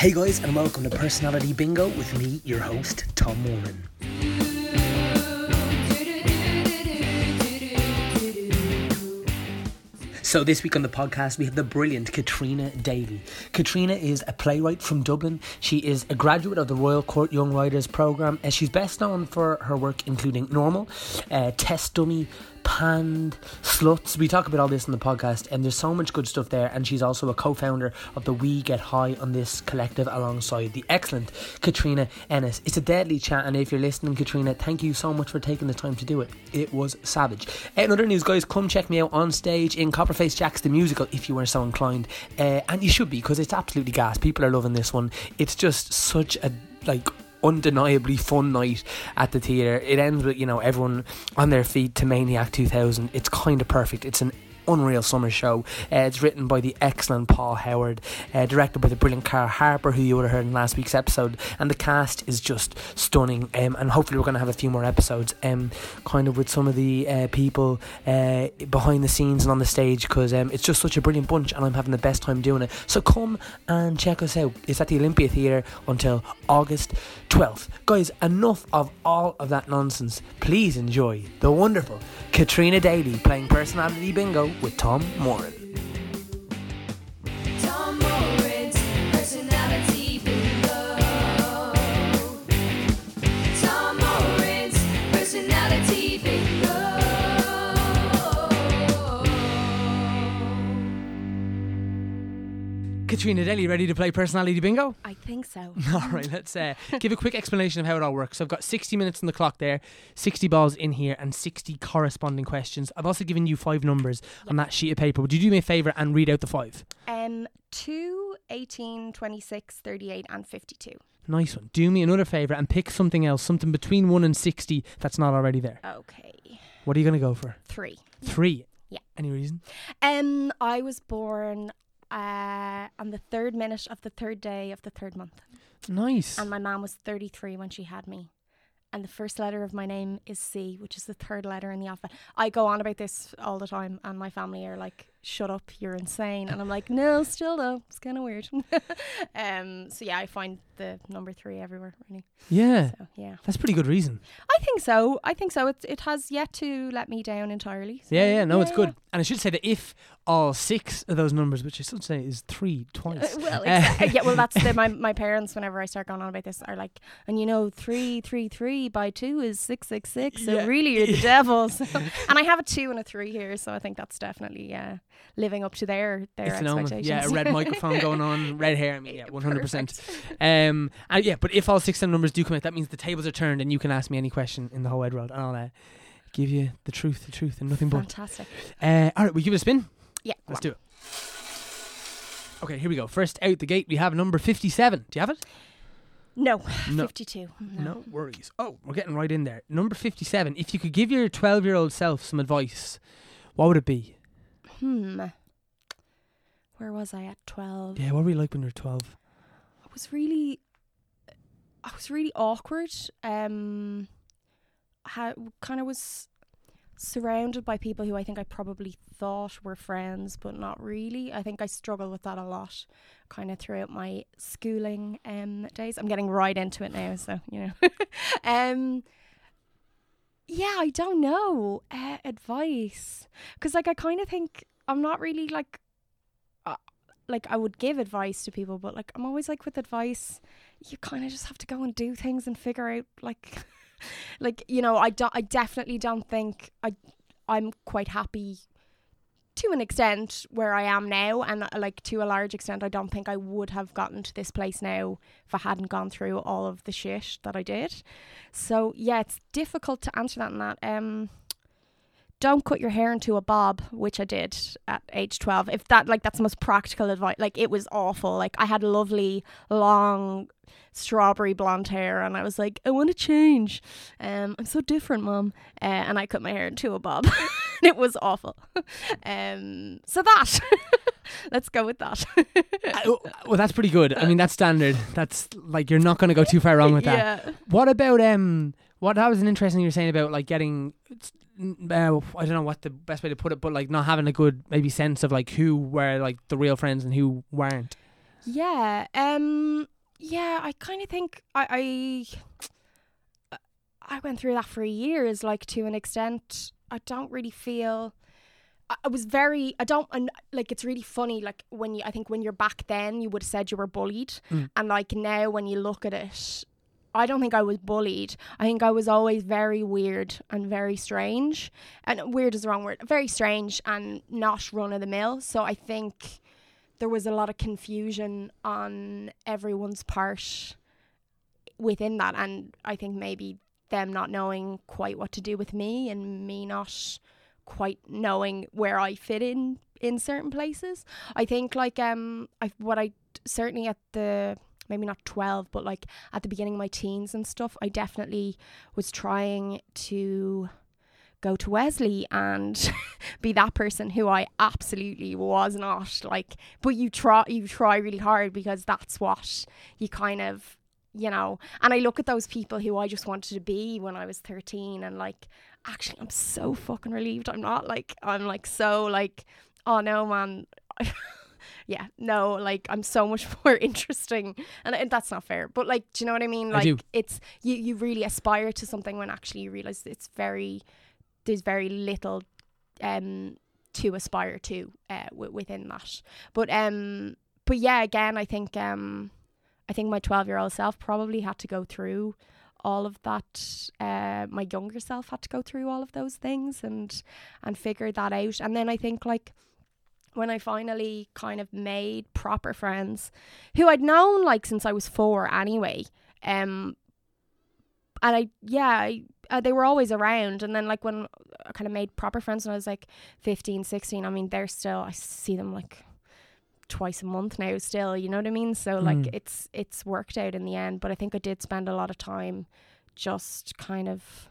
Hey guys, and welcome to Personality Bingo with me, your host, Tom Moran. So, this week on the podcast, we have the brilliant Katrina Daly. Katrina is a playwright from Dublin. She is a graduate of the Royal Court Young Writers Programme. and she's best known for her work including Normal, uh, Test Dummy, Panned, Sluts. We talk about all this in the podcast, and there's so much good stuff there. And she's also a co founder of the We Get High on this collective alongside the excellent Katrina Ennis. It's a deadly chat, and if you're listening, Katrina, thank you so much for taking the time to do it. It was savage. In other news, guys, come check me out on stage in Copperface Jacks the musical if you are so inclined. Uh, and you should be, because it's absolutely gas. People are loving this one. It's just such a, like, undeniably fun night at the theatre. It ends with, you know, everyone on their feet to Maniac 2000. It's kind of perfect. It's an unreal summer show. Uh, it's written by the excellent Paul Howard, uh, directed by the brilliant Carl Harper, who you would have heard in last week's episode, and the cast is just stunning. Um, and hopefully, we're going to have a few more episodes, um, kind of with some of the uh, people uh, behind the scenes and on the stage, because um, it's just such a brilliant bunch, and I'm having the best time doing it. So come and check us out. It's at the Olympia Theatre until August 12th. Guys, enough of all of that nonsense. Please enjoy the wonderful Katrina Daly playing personality bingo with Tom Moran. Tom Moran's personality Katrina Daly, ready to play personality bingo? I think so. All right, let's uh, give a quick explanation of how it all works. So I've got 60 minutes on the clock there, 60 balls in here, and 60 corresponding questions. I've also given you five numbers on that sheet of paper. Would you do me a favour and read out the five? Um, 2, 18, 26, 38, and 52. Nice one. Do me another favour and pick something else, something between 1 and 60 that's not already there. Okay. What are you going to go for? 3. Three. Yeah. Any reason? Um, I was born uh, on the third minute of the third day of the third month. Nice. And my mom was 33 when she had me. And the first letter of my name is C, which is the third letter in the alphabet. I go on about this all the time, and my family are like, shut up, you're insane. And I'm like, no, still though. It's kind of weird. um, so yeah, I find the number three everywhere, really. yeah. So yeah. That's pretty good reason. I think so. I think so. It, it has yet to let me down entirely. so Yeah, yeah, no, it's yeah. good. And I should say that if all six of those numbers, which I should say is three twice. Uh, well, Uh, uh, yeah, well, that's the, my my parents. Whenever I start going on about this, are like, and you know, three three three by two is six six six. So Yeah. really, you're the devil. So, and I have a two and a three here, so I think that's definitely uh, living up to their their It's expectations. Yeah, a red microphone going on, red hair. I mean, yeah, one hundred percent. Um, and yeah, but if all six of numbers do come out, that means the tables are turned, and you can ask me any question in the whole wide world, and I'll uh, give you the truth, the truth, and nothing but. Fantastic. Uh, all right, we give it a spin. Yeah, Let's do it. Okay, here we go. First out the gate, we have number fifty-seven. Do you have it? No, No. fifty-two. No worries. Oh, we're getting right in there. Number fifty-seven. If you could give your twelve-year-old self some advice, what would it be? Hmm. Where was I at twelve? Yeah, what were you like when you were twelve? I was really, I was really awkward. Um, how kind of was surrounded by people who I think I probably thought were friends, but not really. I think I struggled with that a lot, kind of throughout my schooling um days. I'm getting right into it now, so you know. um. Yeah, I don't know. Uh, advice, because like I kind of think I'm not really like uh, like I would give advice to people, but like I'm always like with advice, you kind of just have to go and do things and figure out like, like you know I don't I definitely don't think I I'm quite happy to an extent where I am now, and uh, like to a large extent I don't think I would have gotten to this place now if I hadn't gone through all of the shit that I did. So yeah, it's difficult to answer that in that. Um, don't cut your hair into a bob, which I did at age 12. If that, like, that's the most practical advice. Like, it was awful. Like, I had lovely, long, strawberry blonde hair, and I was like, I want to change. Um, I'm so different, mom. Uh, and I cut my hair into a bob. and it was awful. um, so that, let's go with that. Well, that's pretty good. I mean, that's standard. That's like you're not going to go too far wrong with that. Yeah. What about um? What that was an interesting you were saying about like getting. Uh, I don't know what the best way to put it, but like not having a good maybe sense of like who were like the real friends and who weren't. Yeah. Um. Yeah. I kind of think I, I I went through that for years. Like to an extent, I don't really feel. I was very. I don't. And like it's really funny. Like when you, I think when you're back then, you would have said you were bullied, Mm. and like now when you look at it, I don't think I was bullied. I think I was always very weird and very strange. And weird is the wrong word. Very strange and not run of the mill. So I think there was a lot of confusion on everyone's part within that. And I think maybe them not knowing quite what to do with me and me not quite knowing where I fit in in certain places. I think like um I what I certainly at the maybe not 12 but like at the beginning of my teens and stuff I definitely was trying to go to Wesley and be that person who I absolutely was not like but you try you try really hard because that's what you kind of you know and I look at those people who I just wanted to be when I was 13 and like actually I'm so fucking relieved I'm not like I'm like so like oh no man yeah no like I'm so much more interesting and, and that's not fair but like do you know what I mean? I like do. it's you you really aspire to something when actually you realize it's very there's very little um to aspire to uh w- within that. But um but yeah again I think um I think my 12 year old self probably had to go through all of that uh my younger self had to go through all of those things and and figure that out. And then I think like when I finally kind of made proper friends who I'd known like since I was 4 anyway um and I yeah I, uh, they were always around. And then like when I kind of made proper friends when I was like 15 16 I mean they're still I see them like twice a month now still you know what I mean? So like Mm. it's it's worked out in the end. But I think I did spend a lot of time just kind of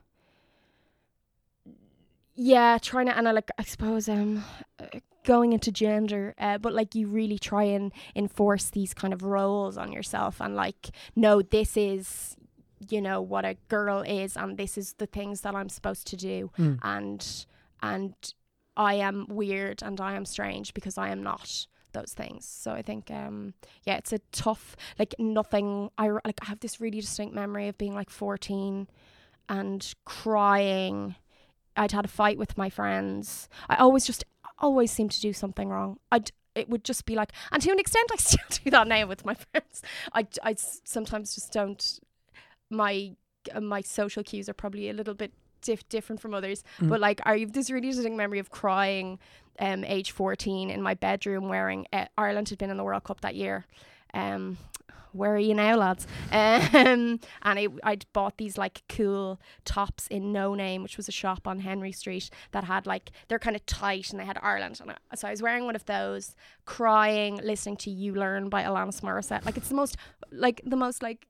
yeah trying to and I like I suppose um going into gender uh, but like you really try and enforce these kind of roles on yourself and like no this is you know what a girl is and this is the things that I'm supposed to do Mm. and and I am weird and I am strange because I am not those things. So I think um yeah, it's a tough like nothing I like I have this really distinct memory of being like 14 and crying. I'd had a fight with my friends. I always just always seem to do something wrong. I'd it would just be like and to an extent I still do that now with my friends. I I sometimes just don't my uh, my social cues are probably a little bit diff- different from others Mm. but like I have this really distinct memory of crying um age 14 in my bedroom wearing uh, Ireland had been in the World Cup that year um where are you now lads um and I, I'd bought these like cool tops in No Name which was a shop on Henry Street that had like they're kind of tight and they had Ireland on it. so I was wearing one of those crying listening to You Learn by Alanis Morissette like it's the most like the most like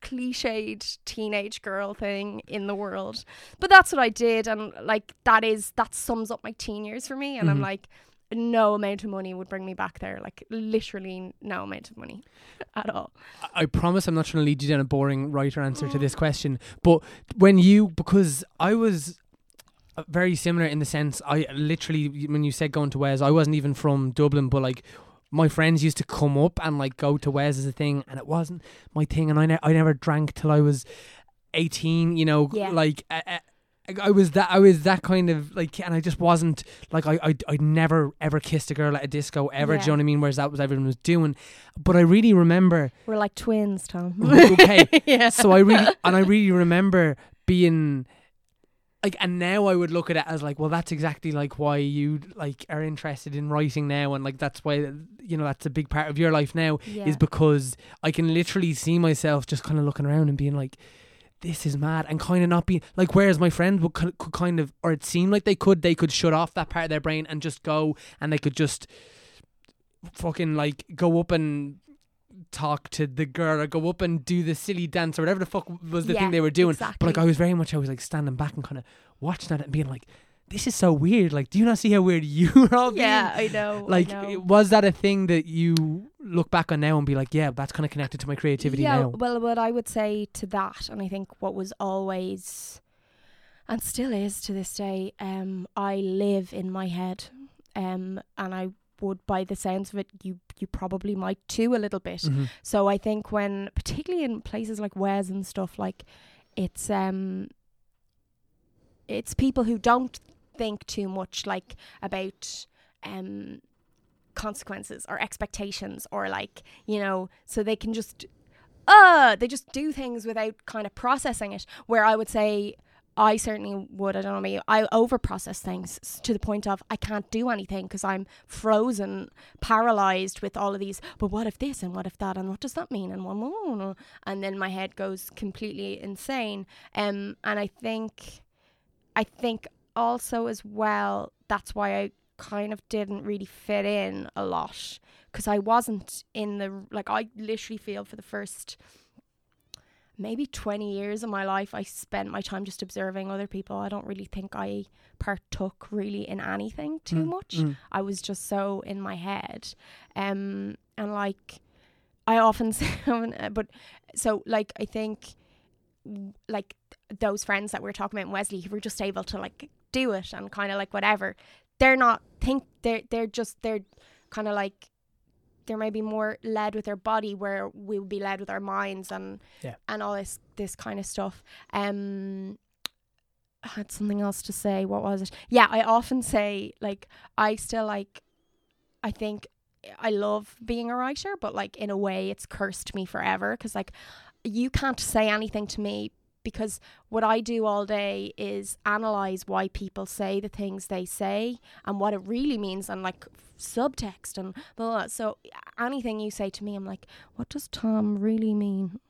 cliched teenage girl thing in the world but that's what I did and like that is that sums up my teen years for me and I'm Mhm. like no amount of money would bring me back there like literally no amount of money at all I promise I'm not trying to lead you down a boring right or answer to this question, but when you because I was uh, very similar in the sense I literally when you said going to Wes, I wasn't even from Dublin, but like my friends used to come up and like go to Wes as a thing, and it wasn't my thing, and I ne- I never drank till I was eighteen. You know, Yeah. like. I, I, was that I was that kind of like, and I just wasn't like I I I never ever kissed a girl at a disco ever. Do you know what I mean? Whereas that was everyone was doing, but I really remember we're like twins Tom okay. yeah So I really and I really remember being like and now I would look at it as like well that's exactly like why you like are interested in writing now and like that's why you know that's a big part of your life now yeah. is because I can literally see myself just kind of looking around and being like this is mad and kind of not being like whereas my friends would could, could kind of or it seemed like they could they could shut off that part of their brain and just go and they could just fucking like go up and talk to the girl or go up and do the silly dance or whatever the fuck was the Yeah, thing they were doing exactly. but like I was very much I was like standing back and kind of watching that and being like this is so weird like do you not see how weird you are all being? yeah I know I like know. was that a thing that you look back on now and be like yeah that's kind of connected to my creativity yeah, now well, what I would say to that, and I think what was always, and still is to this day, um, I live in my head, um, and I would by the sounds of it you you probably might too a little bit. Mhm. So I think when particularly in places like Wes and stuff like it's um it's people who don't think too much like about um consequences or expectations or like you know so they can just uh they just do things without kind of processing it. Where i would say i certainly would i don't know me i over process things to the point of i can't do anything because i'm frozen paralyzed with all of these but what if this and what if that and what does that mean? And one and then my head goes completely insane. Um and i think i think also as well that's why i kind of didn't really fit in a lot because I wasn't in the like I literally feel for the first maybe 20 years of my life I spent my time just observing other people. I don't really think I partook really in anything too Mm, much. mm. I was just so in my head. Um and like I often say but so like I think like those friends that we are talking about in Wesley who were just able to like do it and kind of like whatever. They're not think they're they're just they're kind of like they're maybe more led with their body where we would be led with our minds and Yeah. and all this this kind of stuff. Um I had something else to say. What was it? Yeah I often say like I still like I think I love being a writer but like in a way it's cursed me forever because like you can't say anything to me because what I do all day is analyze why people say the things they say and what it really means and like subtext and blah, blah. so anything you say to me I'm like what does Tom really mean?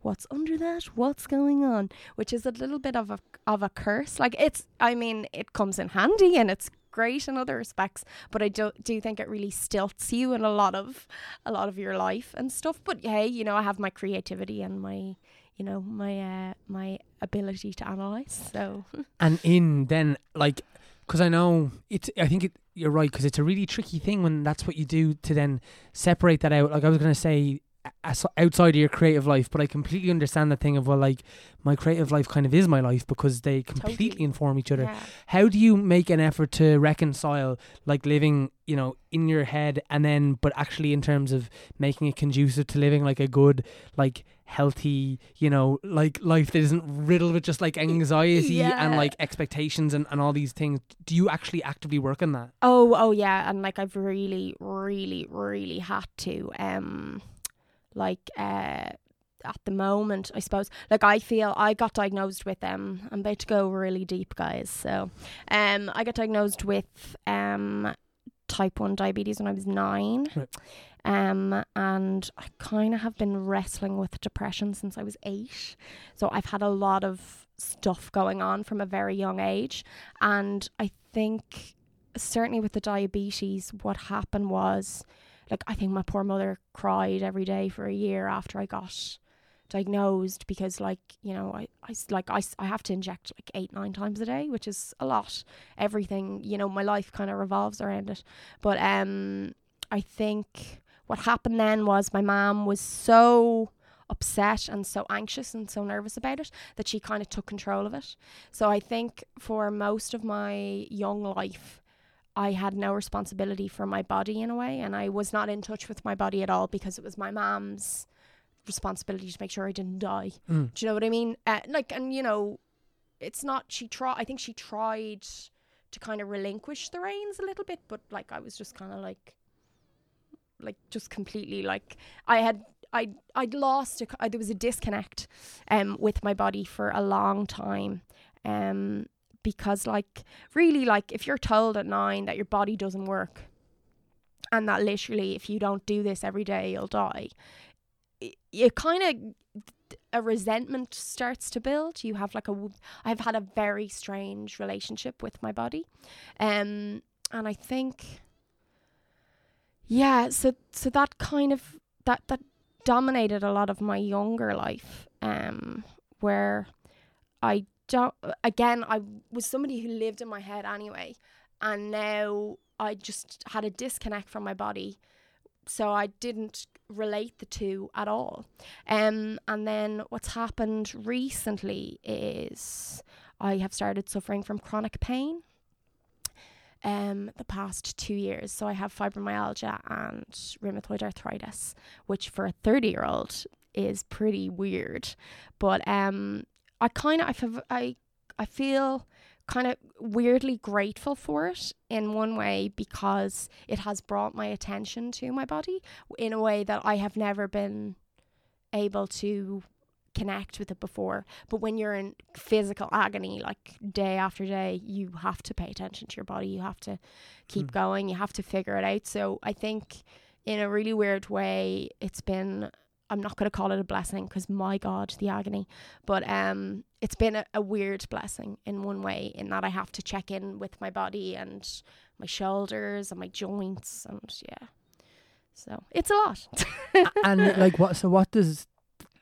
What's under that? What's going on? Which is a little bit of a of a curse. Like it's I mean it comes in handy and it's great in other respects but I do, do think it really stilts you in a lot of a lot of your life and stuff. But hey you know I have my creativity and my you know my uh, my ability to analyze so. And in then like because I know it's I think it, you're right because it's a really tricky thing when that's what you do to then separate that out. Like I was gonna say outside of your creative life but I completely understand the thing of well like my creative life kind of is my life because they completely Totally. inform each other yeah how do you make an effort to reconcile like living you know in your head and then but actually in terms of making it conducive to living like a good like healthy you know like life that isn't riddled with just like anxiety and like expectations and, and all these things do you actually actively work on that Oh, oh yeah, and like I've really, really, really had to. Um, like uh, at the moment, I suppose. Like I feel I got diagnosed with um. I'm about to go really deep, guys. So, um, I got diagnosed with um type one diabetes when I was nine. Right. Um, and I kind of have been wrestling with depression since I was eight. So I've had a lot of stuff going on from a very young age, and I think certainly with the diabetes, what happened was, like, I think my poor mother cried every day for a year after I got diagnosed because, like, you know, I, I like I, I have to inject like eight nine times a day, which is a lot. Everything, you know, my life kind of revolves around it. But um, I think what happened then was my mom was so upset and so anxious and so nervous about it that she kind of took control of it. So I think for most of my young life, I had no responsibility for my body in a way, and I was not in touch with my body at all because it was my mom's responsibility to make sure I didn't die. Mm. Do you know what I mean? Uh, like, and you know, it's not. She tried. I think she tried to kind of relinquish the reins a little bit, but like I was just kind of like, like just completely like I had. I I'd lost. A, uh, there was a disconnect, um, with my body for a long time, um, because like really like if you're told at nine that your body doesn't work and that literally if you don't do this every day you'll die you kind of a resentment starts to build. You have like a i've had a very strange relationship with my body um and i think yeah so so that kind of that that dominated a lot of my younger life um where i don't again i was somebody who lived in my head anyway and now i just had a disconnect from my body so i didn't relate the two at all um and then what's happened recently is i have started suffering from chronic pain um the past two years. So I have fibromyalgia and rheumatoid arthritis, which for a 30 year old is pretty weird. But um I kind of I, I feel kind of weirdly grateful for it in one way because it has brought my attention to my body in a way that I have never been able to connect with it before. But when you're in physical agony, like day after day, you have to pay attention to your body. You have to keep Mm. going. You have to figure it out. So I think in a really weird way, it's been. I'm not going to call it a blessing because my God, the agony. But um, it's been a, a weird blessing in one way, in that I have to check in with my body and my shoulders and my joints, and yeah. So it's a lot. and like what? So what does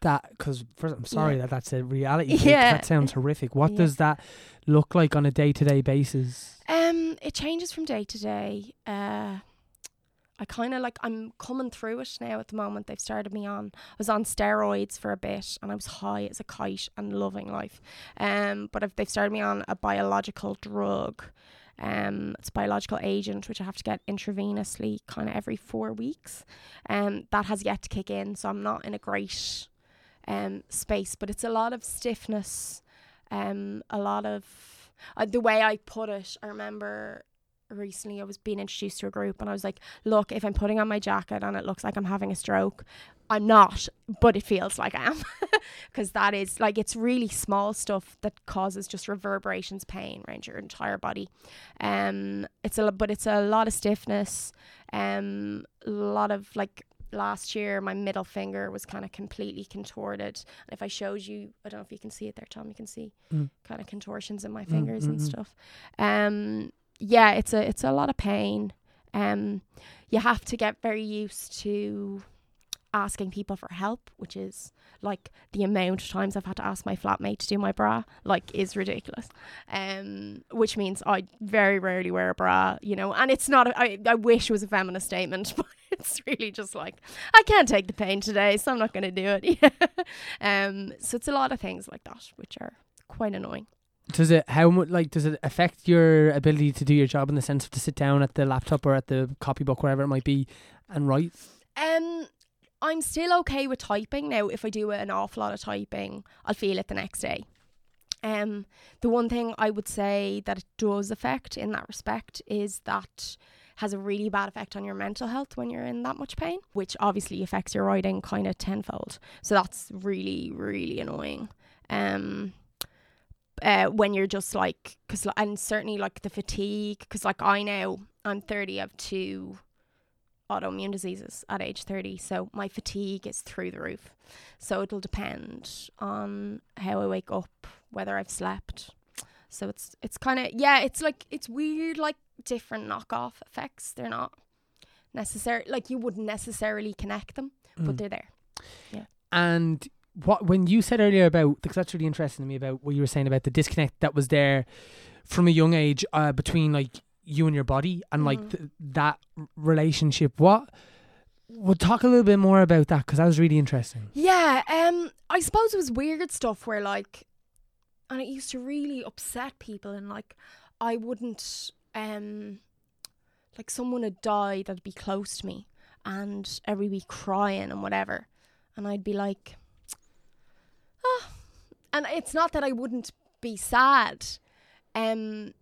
that? Because first, I'm sorry Yeah. that that's a reality. Yeah. that sounds horrific. What Yeah. does that look like on a day to day basis? Um, it changes from day to day. Uh, I kind of like I'm coming through it now at the moment. They've started me on. I was on steroids for a bit, and I was high as a kite and loving life. Um, but if they've started me on a biological drug. Um, it's a biological agent which I have to get intravenously kind of every four weeks. Um, that has yet to kick in, so I'm not in a great um space. But it's a lot of stiffness, um, a lot of uh, the way I put it, I remember recently I was being introduced to a group and I was like, look, if I'm putting on my jacket and it looks like I'm having a stroke, I'm not, but it feels like I am. Because that is like, it's really small stuff that causes just reverberations, pain around your entire body. Um, it's a, but it's a lot of stiffness, um, a lot of like, Last year, my middle finger was kind of completely contorted. And if I showed you, I don't know if you can see it there, Tom. You can see Mm. kind of contortions in my Mm, fingers and mm, mm. stuff. Um, yeah, it's a it's a lot of pain. Um, you have to get very used to asking people for help, which is like the amount of times I've had to ask my flatmate to do my bra, like is ridiculous. Um, which means I very rarely wear a bra, you know, and it's not. A, I I wish it was a feminist statement, but it's really just like I can't take the pain today, so I'm not going to do it. um, so it's a lot of things like that, which are quite annoying. Does it how much like does it affect your ability to do your job in the sense of to sit down at the laptop or at the copybook wherever it might be and write? Um, I'm still okay with typing now. If I do an awful lot of typing, I'll feel it the next day. Um, the one thing I would say that it does affect in that respect is that has a really bad effect on your mental health when you're in that much pain, which obviously affects your writing kind of tenfold. So that's really really annoying. Um, uh, when you're just like, cause and certainly like the fatigue, because like I now I'm 30, I have two autoimmune diseases at age 30 so my fatigue is through the roof so it'll depend on how i wake up whether i've slept so it's it's kind of yeah it's like it's weird like different knockoff effects they're not necessary like you wouldn't necessarily connect them but Mm. they're there Yeah. And what when you said earlier about because that's really interesting to me about what you were saying about the disconnect that was there from a young age uh, between like you and your body and like Mhm. th- that relationship. What? We'll talk a little bit more about that because that was really interesting. Yeah, um, I suppose it was weird stuff where like, and it used to really upset people, and like, I wouldn't, um, like someone had died that'd be close to me, and everybody be crying and whatever, and I'd be like, and it's not that I wouldn't be sad, um.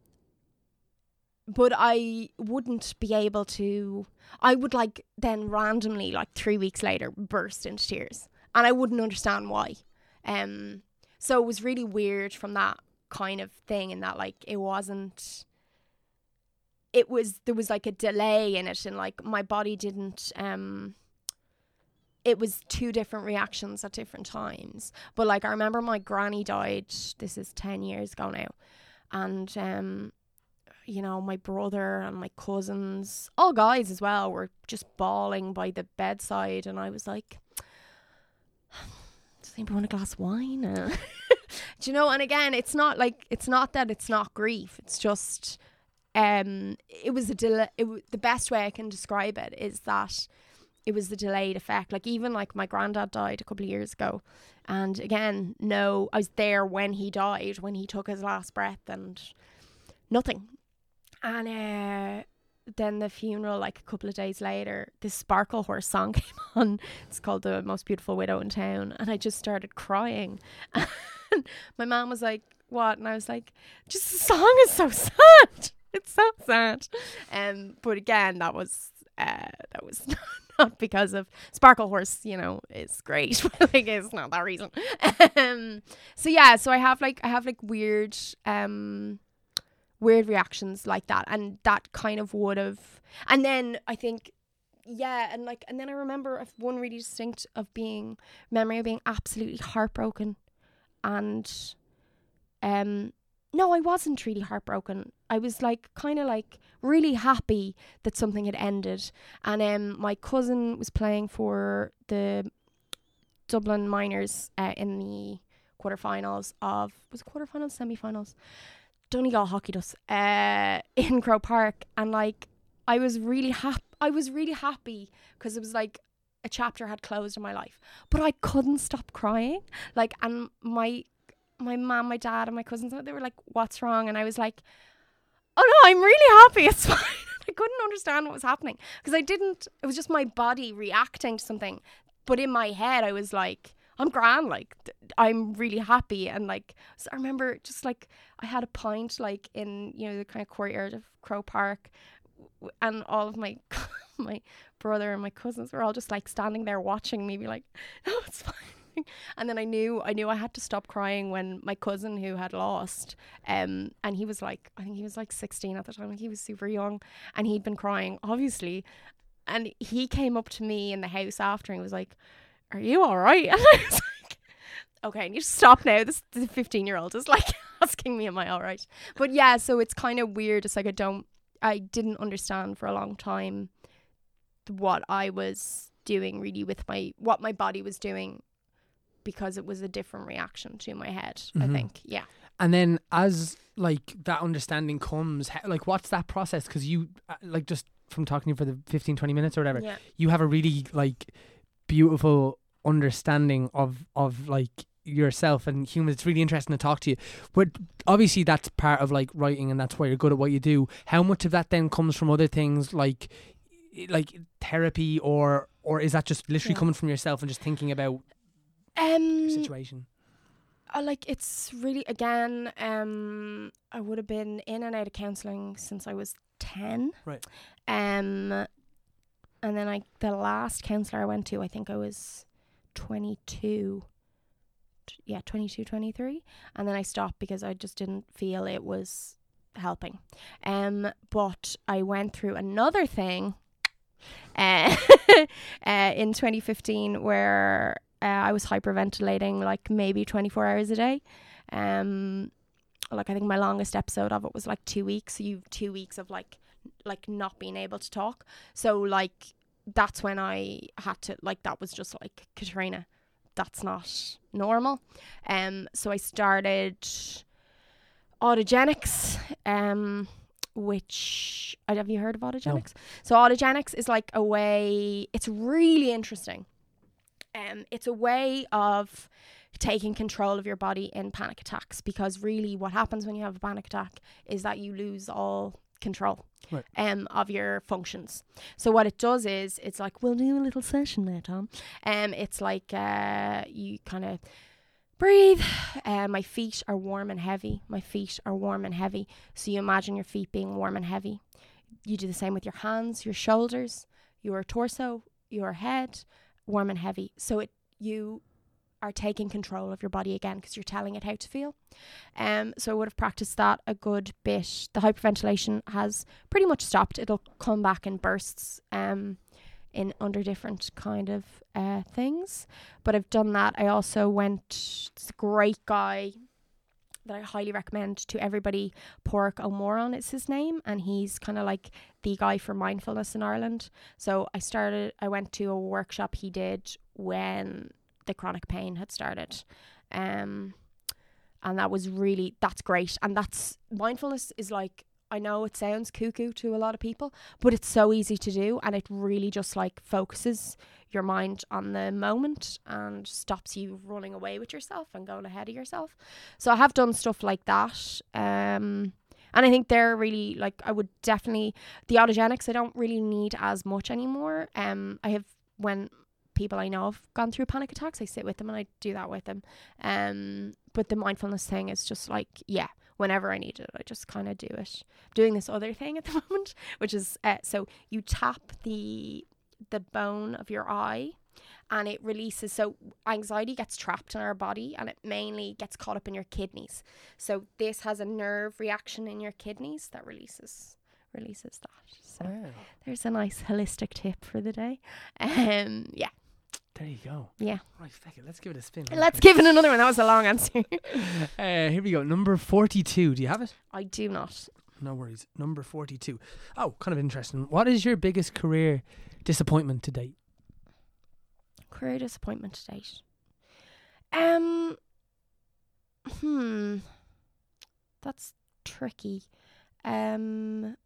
But I wouldn't be able to I would like then randomly, like three weeks later, burst into tears, and I wouldn't understand why. Um, so it was really weird from that kind of thing, in that like it wasn't. It was there was like a delay in it, and like my body didn't. Um, it was two different reactions at different times. But like I remember my granny died. This is ten years ago now, and um, you know, my brother and my cousins, all guys as well, were just bawling by the bedside. And I was like, does anybody want a glass of wine? Do you know? And again, it's not like, it's not that it's not grief. It's just, um, it was a delay. It, w- the best way I can describe it is that it was the delayed effect. Like, even like my granddad died a couple of years ago. And again, no, I was there when he died, when he took his last breath, and nothing And uh, then the funeral, like a couple of days later, this Sparklehorse song came on. It's called The Most Beautiful Widow in Town. And I just started crying. And my mom was like, What? And I was like, Just the song is so sad. It's so sad. Um, but again, that was uh, that was not because of Sparklehorse, you know, is great. like it's not that reason. Um, so yeah, so I have like I have like weird um weird reactions like that and that kind of would have and then I think yeah and like and then I remember one really distinct of being memory of being absolutely heartbroken and um no I wasn't really heartbroken I was like kind of like really happy that something had ended and um my cousin was playing for the Dublin Minors uh, in the quarterfinals of was it quarterfinals semi-finals Donegal Hockey Does uh, in Croke Park, and like I was really happy. I was really happy because it was like a chapter had closed in my life, but I couldn't stop crying. Like, and my my mom, my dad, and my cousins they were like, "What's wrong?" And I was like, "Oh no, I'm really happy. It's fine." I couldn't understand what was happening because I didn't. It was just my body reacting to something, but in my head, I was like. I'm grand, like I'm really happy, and like so I remember just like I had a pint like in you know the kind of courtyard of Croke Park, and all of my my brother and my cousins were all just like standing there watching me, be like, "No, it's fine." And then I knew I knew I had to stop crying when my cousin who had lost, um, and he was like I think he was like 16 at the time, like he was super young, and he'd been crying obviously, and he came up to me in the house after and was like, "Are you all right?" And I was like, "Okay, I need to stop now." This the 15 year old is like asking me, "Am I all right?" But yeah, so it's kind of weird. It's like I don't, I didn't understand for a long time what I was doing really with my what my body was doing because it was a different reaction to my head. I Mhm. think, yeah. And then as like that understanding comes, how, like what's that process? Because you uh, like just from talking to you for the 15, 20 minutes or whatever, Yeah. you have a really like beautiful understanding of of like yourself and humans. It's really interesting to talk to you. But obviously that's part of like writing and that's why you're good at what you do. How much of that then comes from other things like like therapy or or is that just literally Yeah. coming from yourself and just thinking about Um situation? I like it's really again um I would have been in and out of counseling since I was 10 Right. um and then I the last counselor I went to I think I was 22 T- yeah 22 23 and then I stopped because I just didn't feel it was helping um but I went through another thing uh, uh in 2015 where uh, I was hyperventilating like maybe 24 hours a day. Um, like I think my longest episode of it was like two weeks. So you've two weeks of like like not being able to talk. So like that's when I had to like that was just like Katrina. That's not normal. Um, so I started autogenics. Um, which have you heard of autogenics? So autogenics is like a way. It's really interesting. Um, it's a way of taking control of your body in panic attacks because really what happens when you have a panic attack is that you lose all control Right. um, of your functions. So what it does is it's like we'll do a little session there, Tom. Um, it's like uh, you kind of breathe. Uh, my feet are warm and heavy. My feet are warm and heavy. So you imagine your feet being warm and heavy. You do the same with your hands, your shoulders, your torso, your head, warm and heavy. So it you are taking control of your body again because you're telling it how to feel. Um, so I would have practiced that a good bit. The hyperventilation has pretty much stopped. It'll come back in bursts. Um, in under different kind of uh, things, but I've done that. I also went. This great guy that I highly recommend to everybody. Padraig O'Morain is his name, and he's kind of like the guy for mindfulness in Ireland. So I started. I went to a workshop he did when the chronic pain had started, um, and that was really that's great. And that's mindfulness is like I know it sounds cuckoo to a lot of people, but it's so easy to do, and it really just like focuses your mind on the moment and stops you running away with yourself and going ahead of yourself. So I have done stuff like that. Um, And I think they're really like I would definitely the autogenics I don't really need as much anymore. Um I have when people I know have gone through panic attacks, I sit with them and I do that with them. Um but the mindfulness thing is just like, yeah, whenever I need it, I just kind of do it. I'm doing this other thing at the moment, which is uh, so you tap the the bone of your eye and it releases so anxiety gets trapped in our body and it mainly gets caught up in your kidneys so this has a nerve reaction in your kidneys that releases releases that so Wow. there's a nice holistic tip for the day um yeah There you go. yeah Right, feck it. Let's give it a spin. let's give it another one that was a long answer Uh, here we go. Number 42. Do you have it? i do not No worries. Number 42. Oh, kind of interesting. What is your biggest career disappointment to date? Career disappointment to date? Um hmm. That's tricky. Um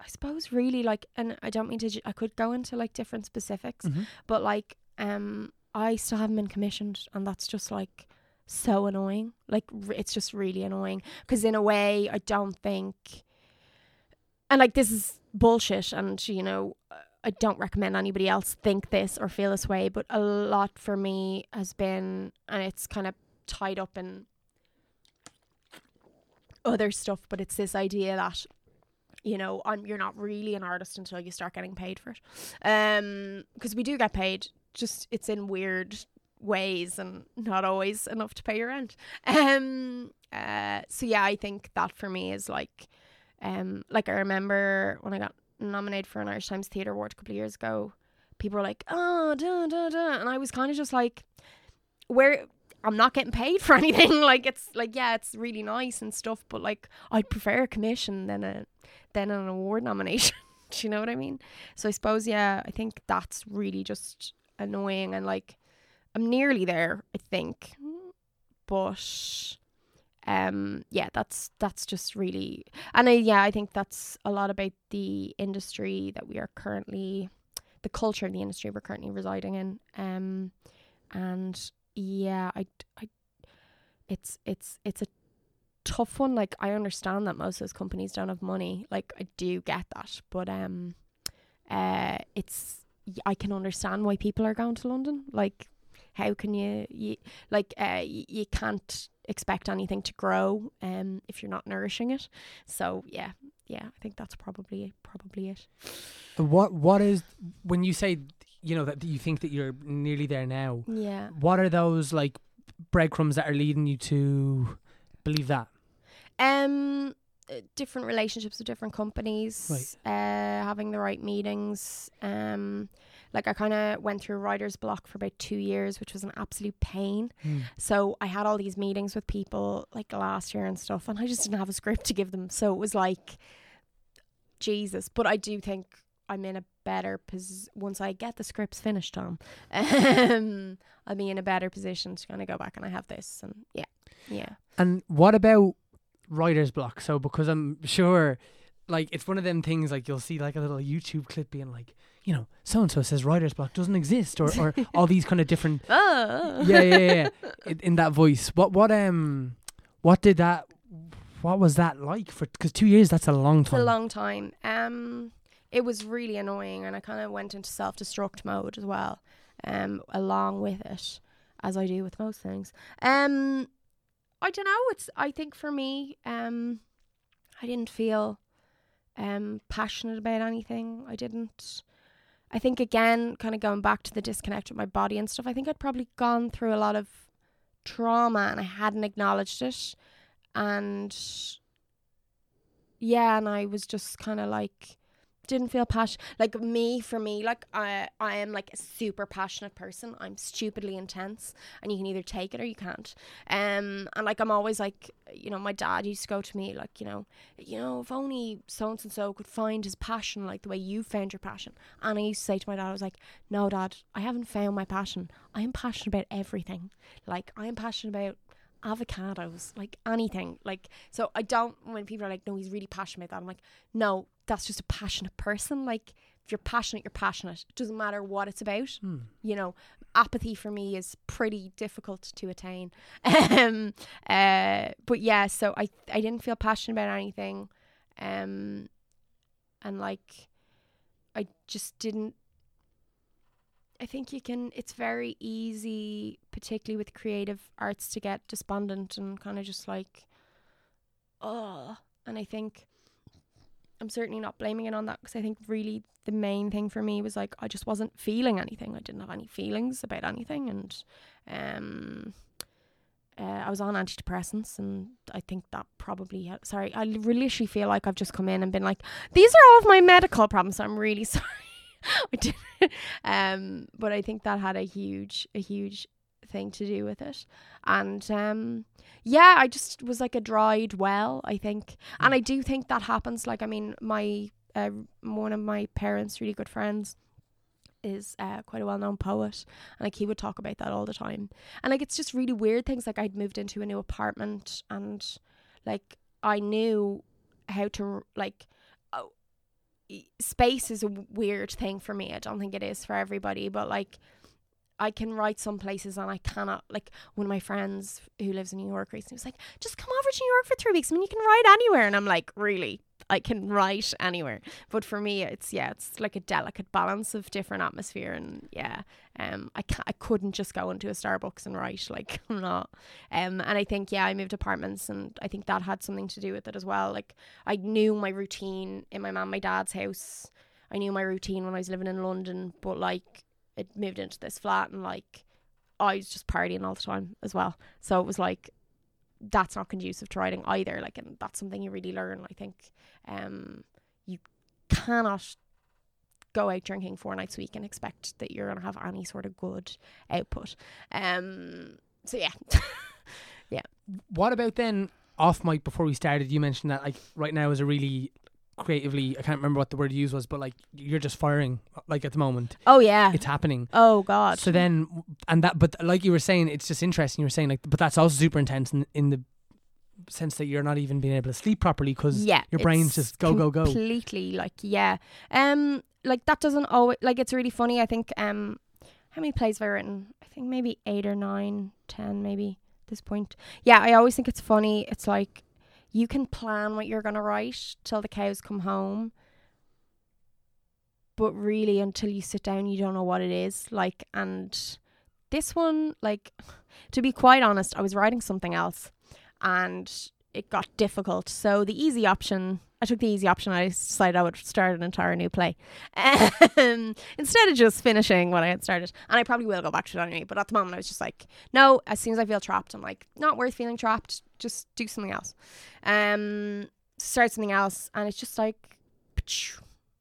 I suppose really like and I don't mean to ju- I could go into like different specifics Mhm. but like um I still haven't been commissioned and that's just like so annoying. Like r- it's just really annoying because in a way I don't think and like this is bullshit and you know uh, I don't recommend anybody else think this or feel this way but a lot for me has been and it's kind of tied up in other stuff but it's this idea that you know I'm you're not really an artist until you start getting paid for it. Um because we do get paid just it's in weird ways and not always enough to pay your rent. Um uh so yeah I think that for me is like um like I remember when I got nominated for an Irish Times Theatre Award a couple of years ago people were like oh da da da. And I was kind of just like where I'm not getting paid for anything. Like it's like yeah it's really nice and stuff but like I'd prefer a commission than a than an award nomination. Do you know what I mean? So I suppose yeah I think that's really just annoying and like I'm nearly there I think. But um yeah that's that's just really and I, yeah I think that's a lot about the industry that we are currently the culture of the industry we're currently residing in. Um and yeah I, I it's it's it's a tough one. Like I understand that most of those companies don't have money. Like I do get that but um uh it's I can understand why people are going to London. Like how can you, you like uh you, you can't expect anything to grow um if you're not nourishing it so yeah yeah I think that's probably probably it What What is, when you say, you know, that you think that you're nearly there now, yeah what are those like breadcrumbs that are leading you to believe that? Um, uh, different relationships with different companies. Right. Uh, having the right meetings. Um, like I kind of went through writer's block for about two years, which was an absolute pain. Hmm. So I had all these meetings with people like last year and stuff, and I just didn't have a script to give them. So it was like, Jesus. But I do think I'm in a better position once I get the scripts finished, Tom. Um, I'll be in a better position to kind of go back and I have this, and yeah, yeah. And what about writer's block? So because I'm sure, like it's one of them things like you'll see like a little YouTube clip being like, you know, so and so says writer's block doesn't exist, or or all these kind of different. Oh. Yeah, yeah, yeah. in, in that voice, what what um, what did that? What was that like for? Because two years that's a long It's time. a long time. Um, it was really annoying, and I kind of went into self destruct mode as well. Um, along with it, as I do with most things. Um, I don't know. It's I think for me, um, I didn't feel um passionate about anything. I didn't. I think again, kind of going back to the disconnect with my body and stuff. I think I'd probably gone through a lot of trauma, and I hadn't acknowledged it, and yeah, and I was just kind of like didn't feel passion like me for me like I I am like a super passionate person. I'm stupidly intense and you can either take it or you can't. Um and like I'm always like you know my dad used to go to me like you know you know if only so and so could find his passion like the way you found your passion. And I used to say to my dad I was like no dad I haven't found my passion. I am passionate about everything. Like I am passionate about avocados, like anything. Like so I don't when people are like, No, he's really passionate about that, I'm like, No, that's just a passionate person. Like if you're passionate, you're passionate. It doesn't matter what it's about. Hmm. You know, apathy for me is pretty difficult to attain. um, uh, but yeah, so I I didn't feel passionate about anything, um, and like I just didn't. I think you can. It's very easy, particularly with creative arts, to get despondent and kind of just like, oh. And I think I'm certainly not blaming it on that because I think really the main thing for me was like I just wasn't feeling anything. I didn't have any feelings about anything, and um, uh, I was on antidepressants, and I think that probably sorry. I literally feel like I've just come in and been like, these are all of my medical problems. So I'm really sorry. I did, um, but I think that had a huge, a huge thing to do with it, and um, yeah, I just was like a dried well. I think, and I do think that happens. Like, I mean, my uh, one of my parents' really good friends is uh, quite a well-known poet and like he would talk about that all the time and like it's just really weird things like I'd moved into a new apartment and like I knew how to like oh, space is a weird thing for me I don't think it is for everybody but like I can write some places and I cannot like one of my friends who lives in New York recently was like just come over to New York for three weeks. I mean you can write anywhere. And I'm like really? I can write anywhere. But for me it's yeah it's like a delicate balance of different atmosphere and yeah um I can't I couldn't just go into a Starbucks and write like I'm not. Um and I think yeah I moved apartments and I think that had something to do with it as well. Like I knew my routine in my mum my dad's house. I knew my routine when I was living in London but like it moved into this flat and like I was just partying all the time as well so it was like that's not conducive to writing either like and that's something you really learn I think um you cannot go out drinking four nights a week and expect that you're to have any sort of good output um so yeah. yeah What about then off mic before we started? You mentioned that like right now is a really creatively. I can't remember what the word you used was, but like you're just firing like at the moment. oh yeah It's happening. oh god So then, and that, but like you were saying, it's just interesting. You were saying like, but that's also super intense in, in the sense that you're not even being able to sleep properly because yeah your brain's just go go go. completely like yeah um like that doesn't always like it's really funny i think um how many plays have i written i think maybe eight or nine ten maybe this point yeah i always think it's funny it's like you can plan what you're gonna write till the cows come home. But really until you sit down you don't know what it is like and this one like to be quite honest i was writing something else and it got difficult. So the easy option, I took the easy option. I decided I would start an entire new play um, instead of just finishing what I had started. And I probably will go back to it anyway. But at the moment, I was just like, no. As soon as I feel trapped, I'm like, not worth feeling trapped. Just do something else. Um, start something else, and it's just like,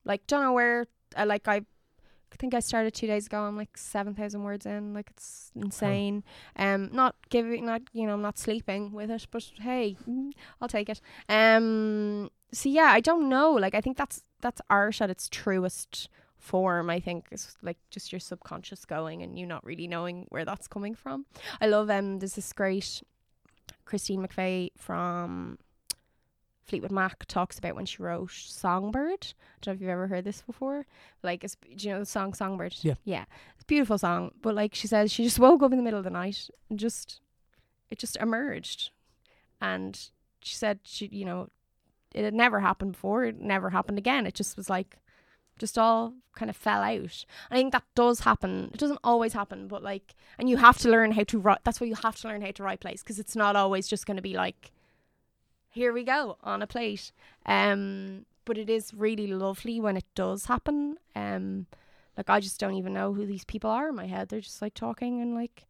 like don't know where. I like I. I think I started two days ago. I'm like seven thousand words in. Like it's insane. Um, not giving, not you know, I'm not sleeping with it, but hey, mm, I'll take it. Um, so yeah, I don't know. Like I think that's that's art at its truest form. I think is like just your subconscious going and you not really knowing where that's coming from. I love um. There's this great Christine McVie from Fleetwood Mac talks about when she wrote Songbird. I don't know if you've ever heard this before. Like, it's, do you know the song Songbird? Yeah. Yeah. It's a beautiful song. But like she says, she just woke up in the middle of the night and just, it just emerged. And she said, she, you know, it had never happened before. It never happened again. It just was like, just all kind of fell out. I think that does happen. It doesn't always happen, but like, and you have to learn how to write. That's why you have to learn how to write plays because it's not always just going to be like, here we go on a plate. Um, but it is really lovely when it does happen. Um, like I just don't even know who these people are in my head. They're just like talking and like,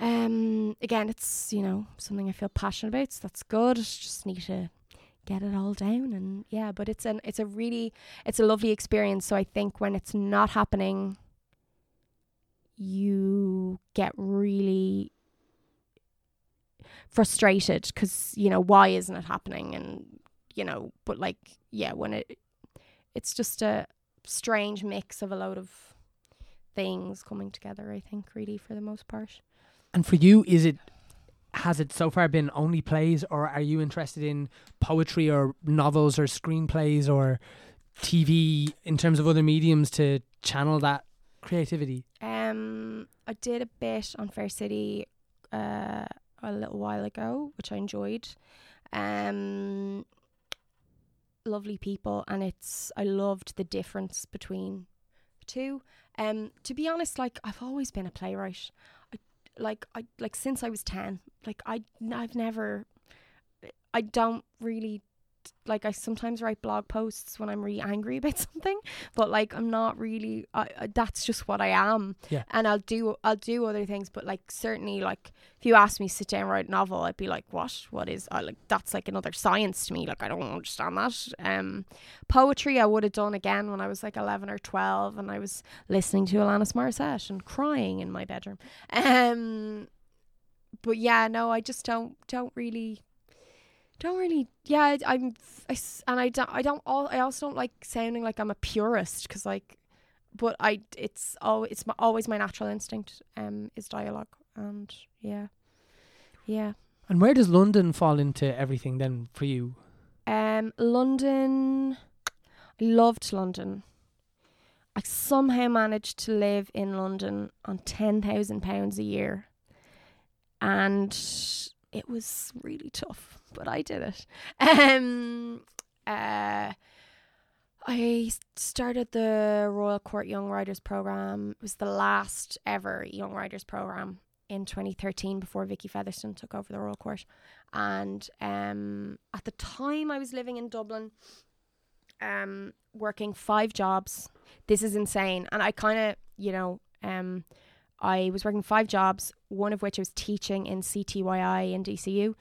um, again, it's you know something I feel passionate about. So that's good. Just need to get it all down and yeah. But it's an it's a really it's a lovely experience. So I think when it's not happening, you get really frustrated because you know why isn't it happening and you know but like yeah when it it's just a strange mix of a load of things coming together i think really for the most part And for you, is it has it so far been only plays, or are you interested in poetry or novels or screenplays or TV in terms of other mediums to channel that creativity? um Um, I did a bit on Fair City uh, a little while ago, which I enjoyed. Um, lovely people, and it's I loved the difference between the two. Um, to be honest, like I've always been a playwright. I like I like since I was ten. Like I I've never. I don't really like I sometimes write blog posts when I'm really angry about something, but like I'm not really. I, I, that's just what I am. Yeah. And I'll do I'll do other things, but like certainly like if you ask me to sit down and write a novel, I'd be like, what? What is? I like that's like another science to me. Like I don't understand that. Um, poetry I would have done again when I was like eleven or twelve, and I was listening to Alanis Morissette and crying in my bedroom. Um, but yeah, no, I just don't don't really don't really yeah I, i'm I, and i don't i don't all i also don't like sounding like i'm a purist because like but i it's all it's my, always my natural instinct um is dialogue and yeah. Yeah. And where does London fall into everything then for you? um london i loved london. I somehow managed to live in london on 10,000 pounds a year and it was really tough but i did it um uh I started the Royal Court Young Writers program. It was the last ever Young Writers program in 2013 before Vicky Featherstone took over the Royal Court. And um, at the time I was living in Dublin, um, working five jobs. This is insane. And I kind of, you know, um, I was working five jobs, one of which I was teaching in CTYI in DCU.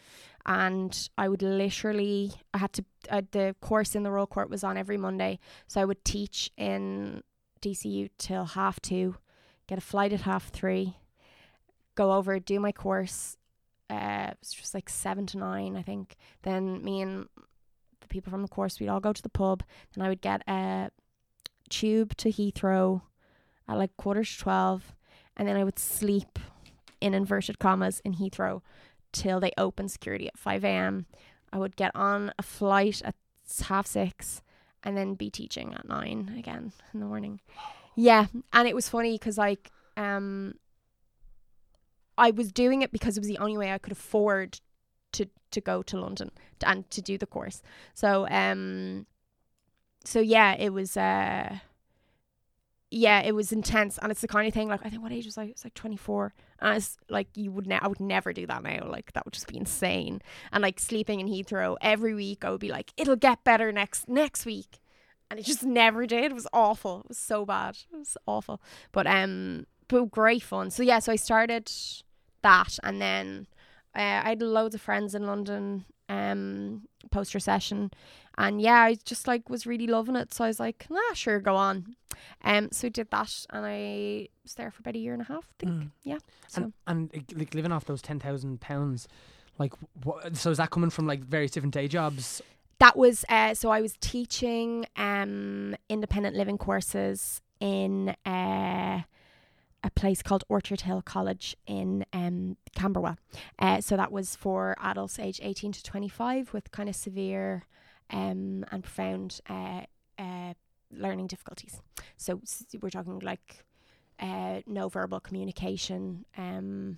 And I would literally, I had to, uh, the course in the Royal Court was on every Monday. So I would teach in DCU till half two, get a flight at half three, go over, do my course. Uh, it was just like seven to nine, I think. Then me and the people from the course, we'd all go to the pub. Then I would get a tube to Heathrow at like quarter to 12. And then I would sleep in inverted commas in Heathrow till they open security at 5 a.m. I would get on a flight at half six and then be teaching at nine again in the morning. Yeah. And it was funny because, like, um, I was doing it because it was the only way I could afford to to go to London and to do the course. So um so yeah, it was uh yeah, it was intense and it's the kind of thing like I think what age was I? It was like 24. And it's like you would ne- I would never do that now. Like that would just be insane. And like sleeping in Heathrow every week I would be like it'll get better next next week. And it just never did. It was awful. It was so bad. It was awful. But um but great fun. So yeah, so I started that and then uh, I had loads of friends in London um post recession and yeah I just like was really loving it so I was like nah sure go on um so I did that and I was there for about a year and a half I think Mm. yeah so And and like living off those ten thousand pounds, like what? So is that coming from like various different day jobs? that was uh so I was teaching um independent living courses in uh a place called Orchard Hill College in um Camberwell. Uh, so that was for adults aged 18 to 25 with kind of severe um and profound uh, uh learning difficulties. So we're talking like uh no verbal communication um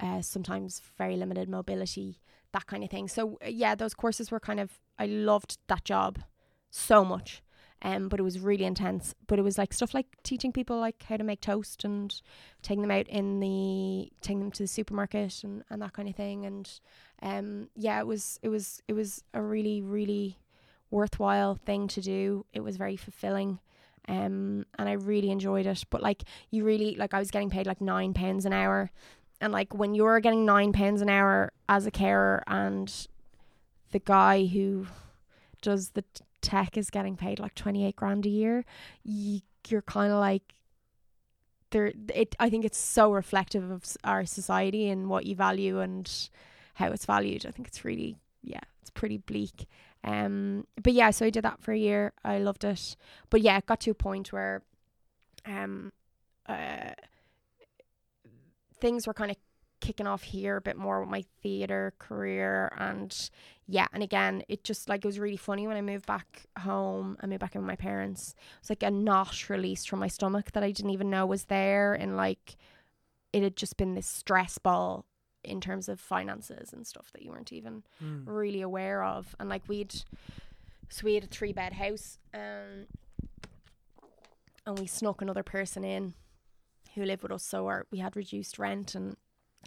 uh, sometimes very limited mobility, that kind of thing. So uh, yeah, those courses were kind of I loved that job so much. Um, but it was really intense. But it was like stuff like teaching people like how to make toast and taking them out in the taking them to the supermarket and, and that kind of thing. And um, yeah, it was it was it was a really really worthwhile thing to do. It was very fulfilling. Um, and I really enjoyed it. But like you really like I was getting paid like nine pounds an hour and like when you're getting nine pounds an hour as a carer and the guy who does the t- tech is getting paid like 28 grand a year you, you're kind of like there it i think it's so reflective of our society and what you value and how it's valued. I think it's really yeah it's pretty bleak. Um but yeah so i did that for a year. I loved it. But yeah it got to a point where um uh things were kind of kicking off here a bit more with my theater career. And yeah and again it just like it was really funny when I moved back home. I moved back in with my parents. It was like a knot released from my stomach that I didn't even know was there. And like it had just been this stress ball in terms of finances and stuff that you weren't even Mm. really aware of. And like we'd so we had a three bed house um and we snuck another person in who lived with us. So our, we had reduced rent and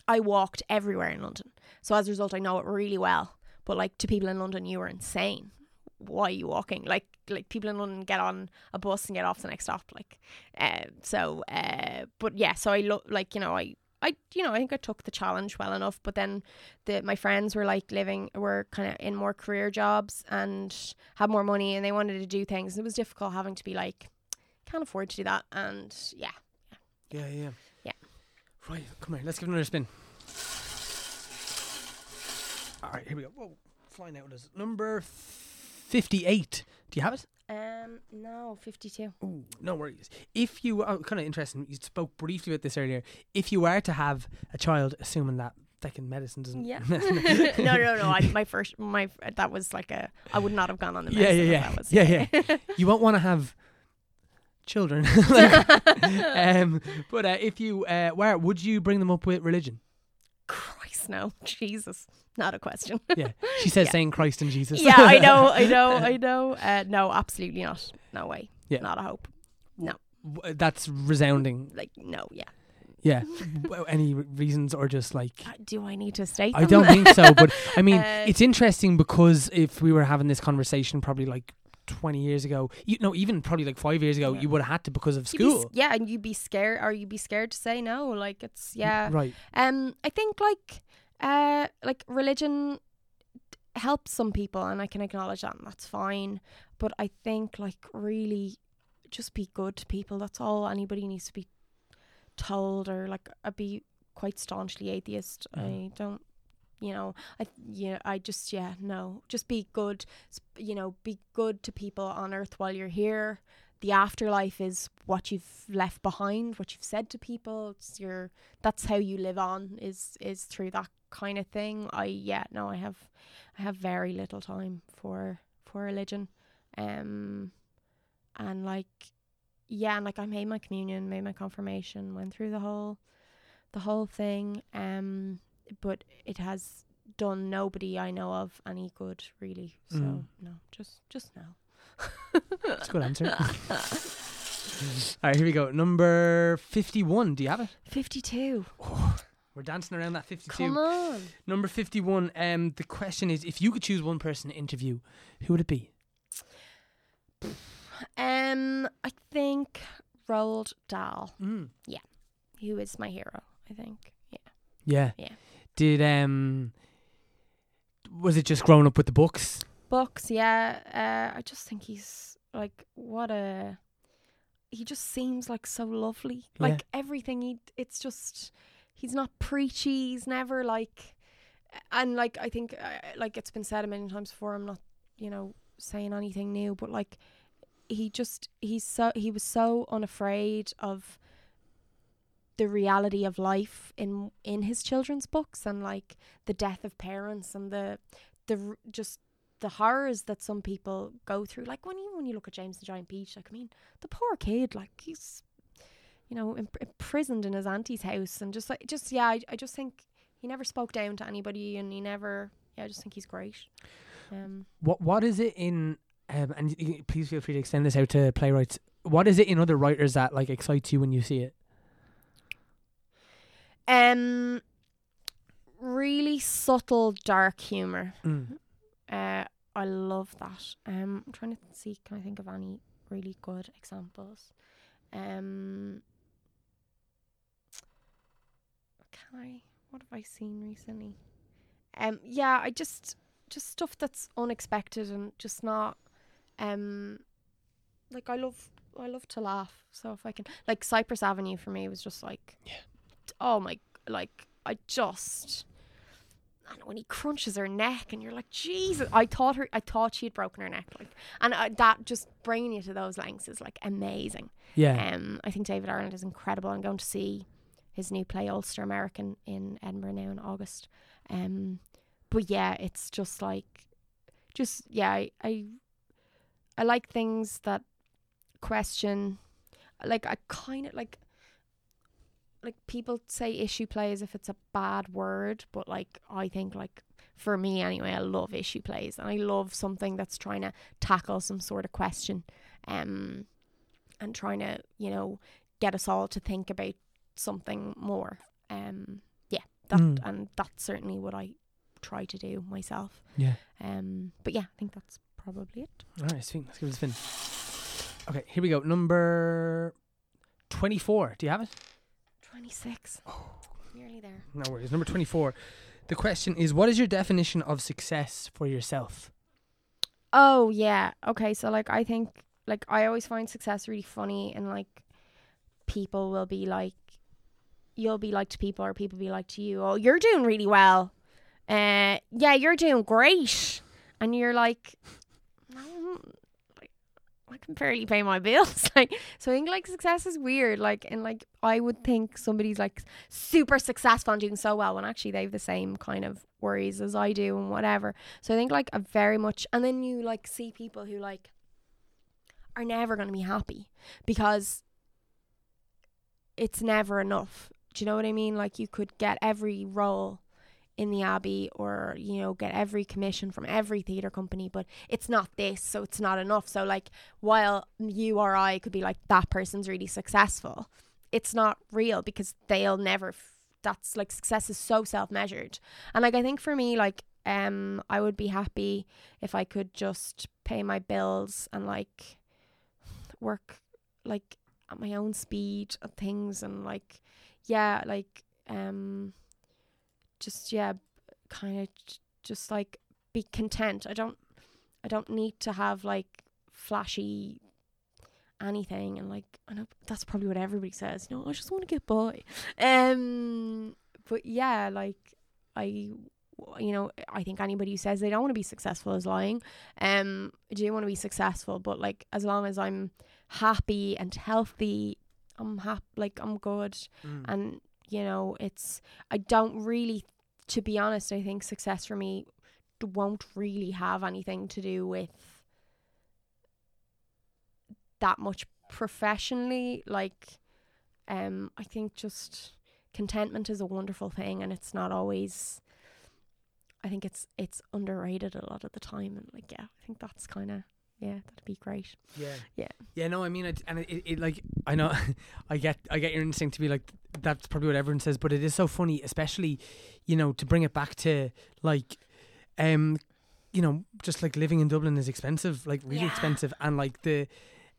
I walked everywhere in London. So as a result I know it really well. But like to people in London you were insane. Why are you walking? Like like people in London get on a bus and get off the next stop like uh, so uh but yeah so I look like you know I I you know I think I took the challenge well enough. But then the my friends were like living were kind of in more career jobs and had more money and they wanted to do things. It was difficult having to be like can't afford to do that. And yeah Yeah, yeah. Yeah. Right, come here. Let's give it another spin. All right, here we go. Whoa, flying out with us. Number 58. Do you have it? um no 52 Ooh, no worries. If you are kind of interesting, you spoke briefly about this earlier. If you were to have a child, assuming that fucking medicine doesn't. yeah no no no I, my first my that was like a I would not have gone on the medicine. Yeah, yeah, yeah. that was Yeah, you won't want to have children. Um, but uh, if you uh, were, would you bring them up with religion? Christ no Jesus not a question Yeah, she says Yeah. saying Christ and Jesus. yeah I know I know I know uh, no absolutely not no way Yeah. not a hope W- That's resounding. like no yeah Yeah. W- Any re- reasons or just like? Uh, do I need to state I them? don't think so, but I mean, Uh, it's interesting because if we were having this conversation probably like 20 years ago, you know, even probably like five years ago, Yeah. you would have had to because of You'd be school. yeah, and you'd be scared, or you'd be scared to say no. Like it's yeah. Right. Um, I think like uh, like religion helps some people, and I can acknowledge that, and that's fine. But I think like really, just be good to people. That's all anybody needs to be told, or like I'd be quite staunchly atheist. Mhm. I don't. You know, I yeah, I just yeah, no, just be good. You know, be good to people on earth while you're here. The afterlife is what you've left behind, what you've said to people. It's your that's how you live on is is through that kind of thing. I yeah, no, I have I have very little time for for religion. Um and like yeah, and like I made my communion, made my confirmation, went through the whole the whole thing. Um but it has done nobody I know of any good really. So Mm. no, just just no. That's a good answer. All right, here we go. Number 51. Do you have it? 52. We're dancing around that 52. Come on. Number 51. Um, the question is if you could choose one person to interview, who would it be? Um, I think Roald Dahl, Mm. who is my hero. I think. Yeah. Yeah. Yeah. Did um was it just growing up with the books? Books. Yeah. Uh, I just think he's like what a. He just seems like so lovely. Yeah. Like everything he. It's just. He's not preachy. He's never like. And like I think uh, like it's been said a million times before. I'm not you know saying anything new, but like he just he's so he was so unafraid of the reality of life in in his children's books and like the death of parents and the the just the horrors that some people go through like when you when you look at James the Giant Peach like I mean the poor kid like he's you know imp- imprisoned in his auntie's house and just like just yeah I, I just think he never spoke down to anybody and he never yeah I just think he's great um What what is it in um and please feel free to extend this out to playwrights. What is it in other writers that like excites you when you see it? Um really subtle dark humor Mm. Uh, I love that. Um, I'm trying to see. Can I think of any really good examples? Um, can I? What have I seen recently? Um, yeah, I just just stuff that's unexpected and just not. Um, like I love I love to laugh. So if I can, like Cypress Avenue for me was just like, Yeah. Oh my, like I just. And when he crunches her neck, and you're like, Jesus! I thought her, I thought she had broken her neck, like, and that just bringing you to those lengths is like amazing. Yeah. Um, I think David Ireland is incredible. I'm going to see his new play Ulster American in Edinburgh now in August. Um, but yeah, it's just like, just yeah, I I, I like things that question, like I kind of like. Like people say issue play as if it's a bad word, but like I think like for me anyway, I love issue plays and I love something that's trying to tackle some sort of question, um, and trying to you know get us all to think about something more. Um, yeah, that Mm. and that's certainly what I try to do myself. Yeah. Um, but yeah, I think that's probably it. All right, sweet. Let's give it a spin. Okay, here we go. Number 24. Do you have it? Twenty six. Oh. Nearly there. No worries. Number 24. The question is What is your definition of success for yourself? Oh yeah. Okay, so like I think like I always find success really funny and like people will be like you'll be like to people or people be like to you, "Oh, you're doing really well." Uh yeah, you're doing great. And you're like "No, like, I can barely pay my bills. like so I think like success is weird. Like and like I would think somebody's like super successful and doing so well when actually they have the same kind of worries as I do and whatever. So I think like a very much and then you like see people who like are never going to be happy because it's never enough. Do you know what I mean? Like you could get every role in the Abbey or you know get every commission from every theater company but it's not this so it's not enough. So like while you or I could be like that person's really successful it's not real because they'll never f- that's like success is so self-measured. And like I think for me like um I would be happy if I could just pay my bills and like work like at my own speed of things and like yeah like um just yeah kind of just like be content. I don't i don't need to have like flashy anything and like i know that's probably what everybody says you know i just want to get by. Um but yeah like i you know i think anybody who says they don't want to be successful is lying. Um I do want to be successful but like as long as i'm happy and healthy i'm happy like i'm good. And you know it's i don't really to be honest i think success for me won't really have anything to do with that much professionally like um i think just contentment is a wonderful thing and it's not always i think it's it's underrated a lot of the time and like yeah i think that's kind of yeah that'd be great Yeah. Yeah. Yeah, no, I mean, it, and it, it, like, I know, I get, I get your instinct to be like, that's probably what everyone says, but it is so funny, especially, you know, to bring it back to like, um, you know, just like living in Dublin is expensive, like really Yeah. expensive, and like the,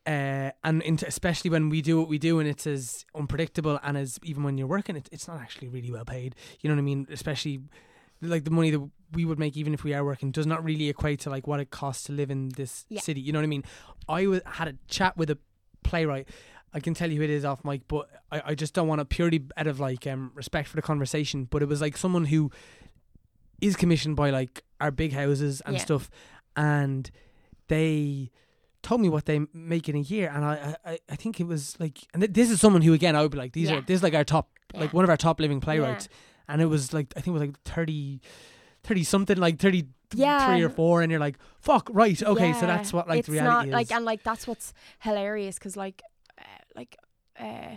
uh, and into, especially when we do what we do and it's as unpredictable and as even when you're working, it, it's not actually really well paid. You know what I mean? Especially like the money that we would make even if we are working does not really equate to like what it costs to live in this Yeah. city. You know what I mean? I had a chat with a playwright. I can tell you who it is off mic, but I, I just don't want to purely out of like um respect for the conversation. But it was like someone who is commissioned by like our big houses and Yeah. stuff, and they told me what they make in a year, and I I, I think it was like, and th- this is someone who again I would be like these Yeah. are this is like our top like one of our top living playwrights, and it was like I think it was like 30, 30 something like thirty Yeah. three or four, and you're like fuck right okay so that's what like it's the reality not is. like and like that's what's hilarious because like uh, like uh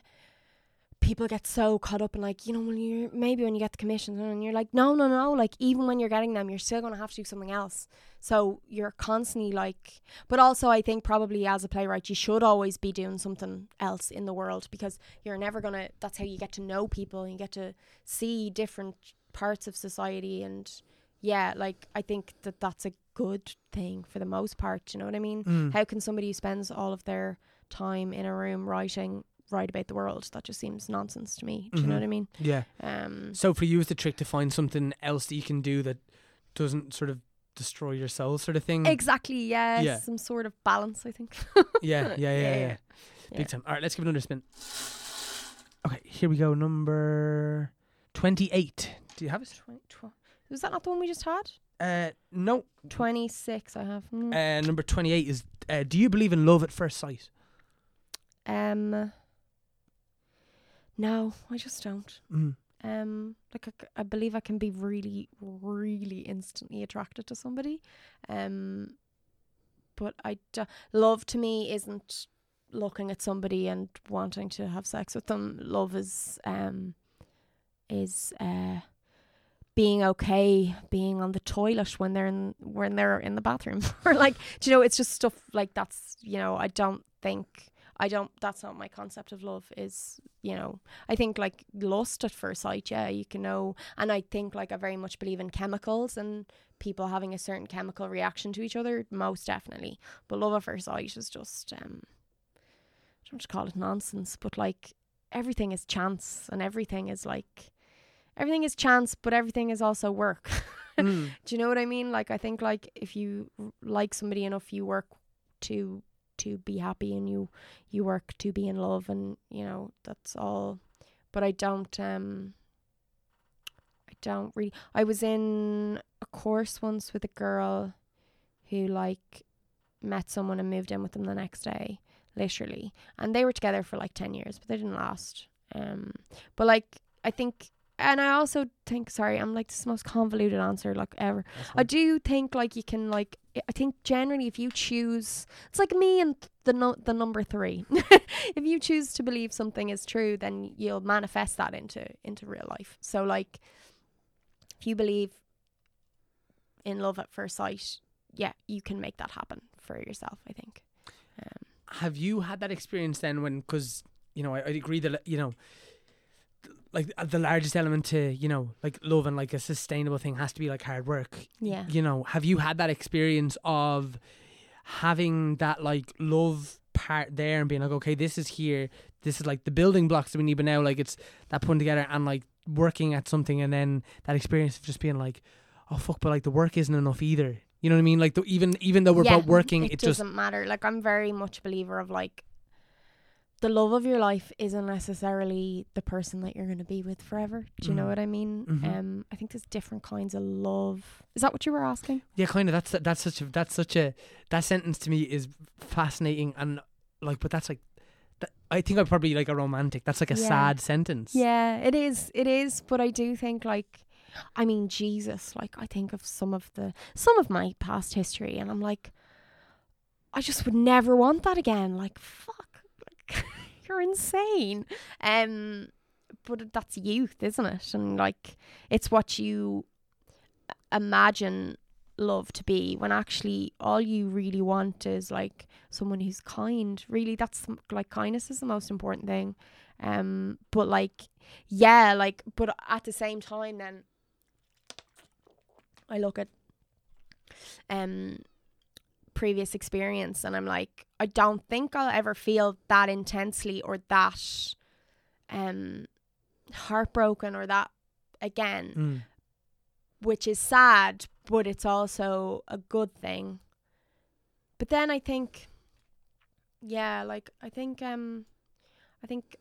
people get so caught up in like you know when you're maybe when you get the commissions and you're like no no no like even when you're getting them you're still going to have to do something else so you're constantly like but also i think probably as a playwright you should always be doing something else in the world because you're never going to that's how you get to know people and you get to see different parts of society and yeah like i think that that's a good thing for the most part you know what i mean Mm. how can somebody who spends all of their time in a room writing write about the world that just seems nonsense to me do you know Mhm. what i mean yeah. um So for you, is the trick to find something else that you can do that doesn't sort of destroy your soul, sort of thing. exactly yeah, Yeah. some sort of balance i think yeah, yeah, yeah, yeah, Yeah. Big Yeah. time. All right, let's give it another spin. Okay, here we go. Number twenty-eight. Do you have it? 20, tw- was that not the one we just had Uh, no. 26 i have mm. Uh, number twenty-eight is. Uh, do you believe in love at first sight? um No, I just don't. Mm. Um, like I, I believe I can be really, really instantly attracted to somebody. Um, but I love to me isn't looking at somebody and wanting to have sex with them. Love is um is uh being okay being on the toilet when they're in when they're in the bathroom. Or like do you know it's just stuff like that's you know I don't think I don't that's not my concept of love is you know I think like lust at first sight yeah you can know. And I think like I very much believe in chemicals and people having a certain chemical reaction to each other most definitely. But love at first sight is just um I don't to call it nonsense. But like everything is chance and everything is like everything is chance but everything is also work Mm. do you know what I mean? Like I think like if you like somebody enough, you work to to be happy and you you work to be in love and you know that's all. But I don't um I don't really. I was in a course once with a girl who like met someone and moved in with them the next day, literally, and they were together for like ten years, but they didn't last. Um, but like I think. And I also think, sorry, I'm like this most convoluted answer like ever. I do think like you can like I- think generally if you choose it's like me and the no, the number 3. if you choose to believe something is true then you'll manifest that into into real life. So like if you believe in love at first sight, yeah, you can make that happen for yourself, I think. Um, have you had that experience then when because you know I, I agree that you know like uh, the largest element to you know like love and like a sustainable thing has to be like hard work yeah. you know have you had that experience of having that like love part there and being like okay this is here this is like the building blocks that we need but now like it's that putting together and like working at something and then that experience of just being like oh fuck but like the work isn't enough either you know what i mean like the, even even though we're Yeah, both working it, it, doesn't matter. Like I'm very much a believer of like the love of your life isn't necessarily the person that you're going to be with forever. Do you know Mhm. what I mean? Mhm. Um, I think there's different kinds of love. Is that what you were asking? Yeah, kind of. That's that's such a that's such a that sentence to me is fascinating and like, but that's like, that, I think I'm probably like a romantic. That's like a Yeah. sad sentence. Yeah, it is. It is. But I do think like, I mean, Jesus. Like I think of some of the some of my past history, and I'm like, I just would never want that again. Like fuck, you're insane. Um, but that's youth, isn't it? And like, it's what you imagine love to be when actually all you really want is like someone who's kind really that's like kindness is the most important thing um but like yeah like but at the same time then i look at um previous experience and i'm like i don't think i'll ever feel that intensely or that um heartbroken or that again Mm. which is sad, but it's also a good thing. But then I think, yeah, like I think, um, I think,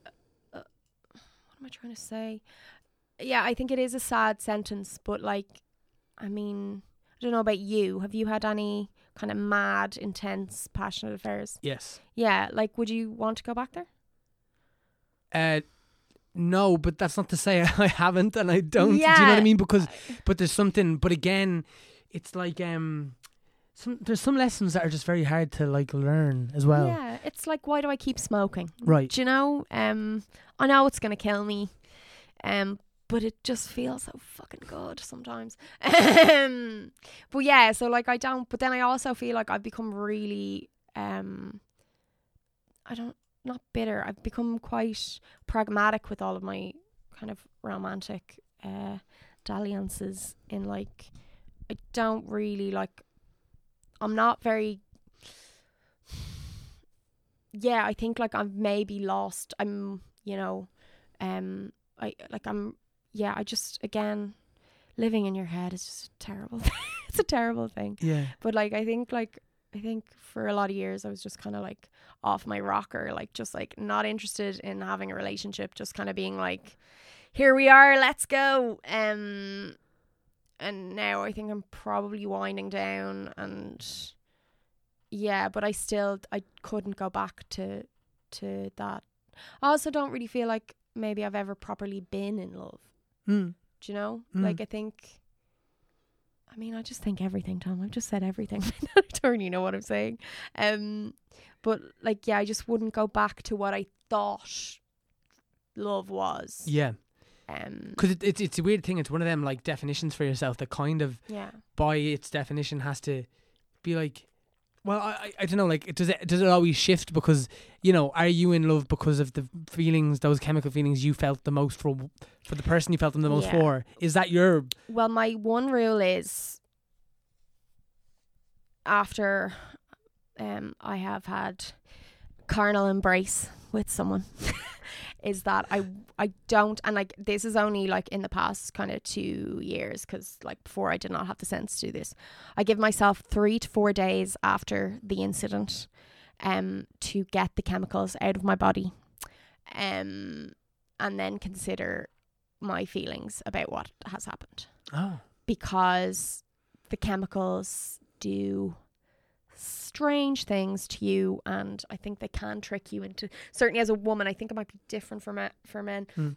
uh, what am I trying to say? Yeah, I think it is a sad sentence, but like, I mean, I don't know about you. Have you had any kind of mad, intense, passionate affairs? Yes. Yeah, like, would you want to go back there? Uh, no, but that's not to say I haven't and I don't. Yeah. Do you know what I mean? Because, but there's something. But again, it's like um, some there's some lessons that are just very hard to like learn as well. yeah, it's like, why do I keep smoking? Right. Do you know? Um, I know it's gonna kill me, um, but it just feels so fucking good sometimes. Um, but yeah, so like I don't. But then I also feel like I've become really, um, I don't not bitter. I've become quite pragmatic with all of my kind of romantic uh dalliances. In like, I don't really like. I'm not very yeah, I think like I'm maybe lost. I'm, you know, um, I like I'm, yeah. I just again, living in your head is just a terrible. it's a terrible thing. Yeah. But like, I think like I think for a lot of years I was just kind of like off my rocker, like just like not interested in having a relationship, just kind of being like, here we are, let's go. Um, and now I think I'm probably winding down and yeah, but I still I couldn't go back to to that. I also don't really feel like maybe I've ever properly been in love. Mm. Do you know? Mm. Like I think. I mean, I just think everything, Tom. I've just said everything. I don't really know what I'm saying. Um, but like, yeah, I just wouldn't go back to what I thought love was. Yeah, Um, because it, it's it's a weird thing. It's one of them like definitions for yourself that kind of yeah. by its definition has to be like well I, I, don't know like does it does it always shift because you know are you in love because of the feelings those chemical feelings you felt the most for for the person you felt them the most Yeah. for is that your Well, my one rule is after um, I have had carnal embrace with someone, is that I I don't and like this is only like in the past kind of two years because like before I did not have the sense to do this. I give myself three to four days after the incident, um, to get the chemicals out of my body, um, and then consider my feelings about what has happened oh because the chemicals do strange things to you and I think they can trick you into certainly as a woman I think it might be different for men for men Hmm.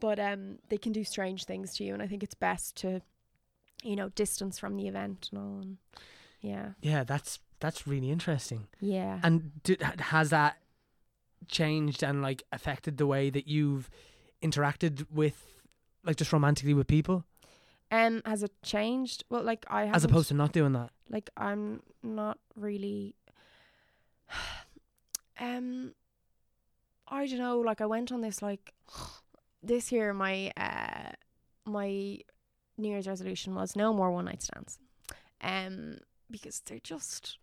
but um they can do strange things to you and I think it's best to you know distance from the event and all and yeah. Yeah that's that's really interesting. Yeah. And has that changed and like affected the way that you've interacted with like just romantically with people um has it changed? Well like I as opposed to not doing that. Like I'm not really um I don't know like I went on this like this year my uh my New Year's resolution was no more one night stands. Um because they're just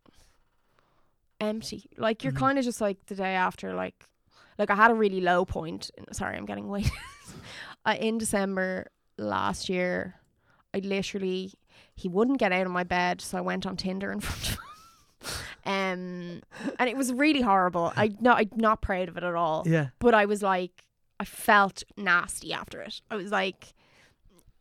empty. Like you're Mhm. kind of just like the day after like like I had a really low point sorry I'm getting weight uh, in December last year I literally he wouldn't get out of my bed, so I went on Tinder in front of him. Um, and it was really horrible. I no, I'm not proud of it at all. yeah But I was like, I felt nasty after it. I was like,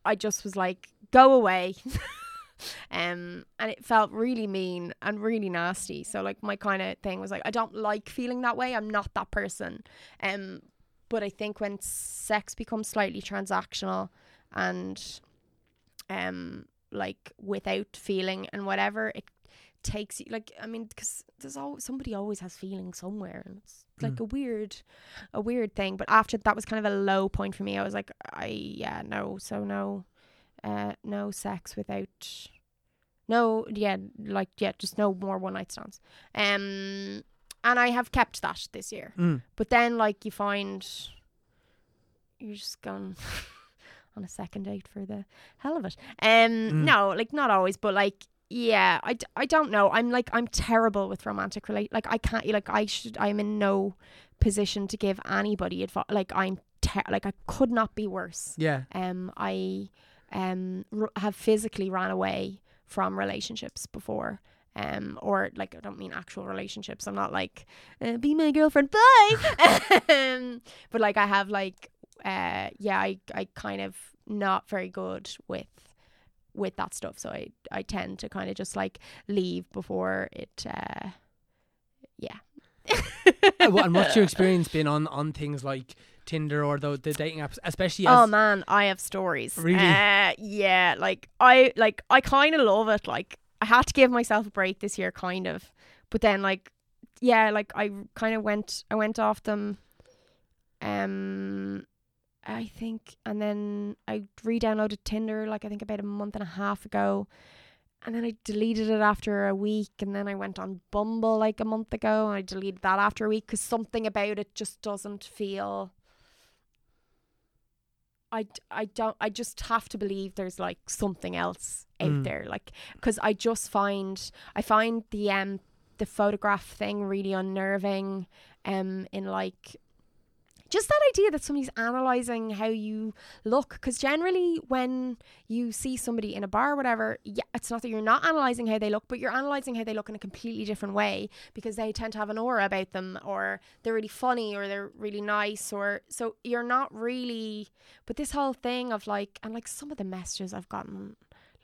I just was like, go away. um, and it felt really mean and really nasty. So like my kind of thing was like, I don't like feeling that way. I'm not that person. Um, but I think when sex becomes slightly transactional and um like without feeling and whatever it takes you like i mean because there's always somebody always has feeling somewhere and it's like Mm. a weird a weird thing but after that was kind of a low point for me i was like i yeah no so no uh no sex without no yeah like yeah just no more one night stands um and i have kept that this year mm. but then, like, you find you're just gone on a second date for the hell of it. Um, Mm. no, like not always, but like, yeah, I, d- I don't know. I'm like I'm terrible with romantic relate. Like I can't. Like I should. I'm in no position to give anybody advice. Like I'm ter- like I could not be worse. yeah Um, I um r- have physically ran away from relationships before. Um, or like I don't mean actual relationships. I'm not like uh, be my girlfriend, bye. um, but like I have like uh, yeah, I I kind of not very good with with that stuff. So I I tend to kind of just like leave before it. Uh, yeah. And what's your experience been on on things like Tinder or the the dating apps, especially as Oh man, I have stories. Really? Uh, yeah, like I like I kind of love it. Like I had to give myself a break this year, kind of. But then like, yeah, like I kind of went I went off them. Um, I think, and then I re-downloaded Tinder like I think about a month and a half ago. And then I deleted it after a week, and then I went on Bumble like a month ago, and I deleted that after a week because something about it just doesn't feel I, I don't I just have to believe there's like something else out Mm. there like because I just find I find the um the photograph thing really unnerving um in like just that idea that somebody's analyzing how you look because generally when you see somebody in a bar or whatever yeah it's not that you're not analyzing how they look but you're analyzing how they look in a completely different way because they tend to have an aura about them or they're really funny or they're really nice or so you're not really but this whole thing of like and like some of the messages I've gotten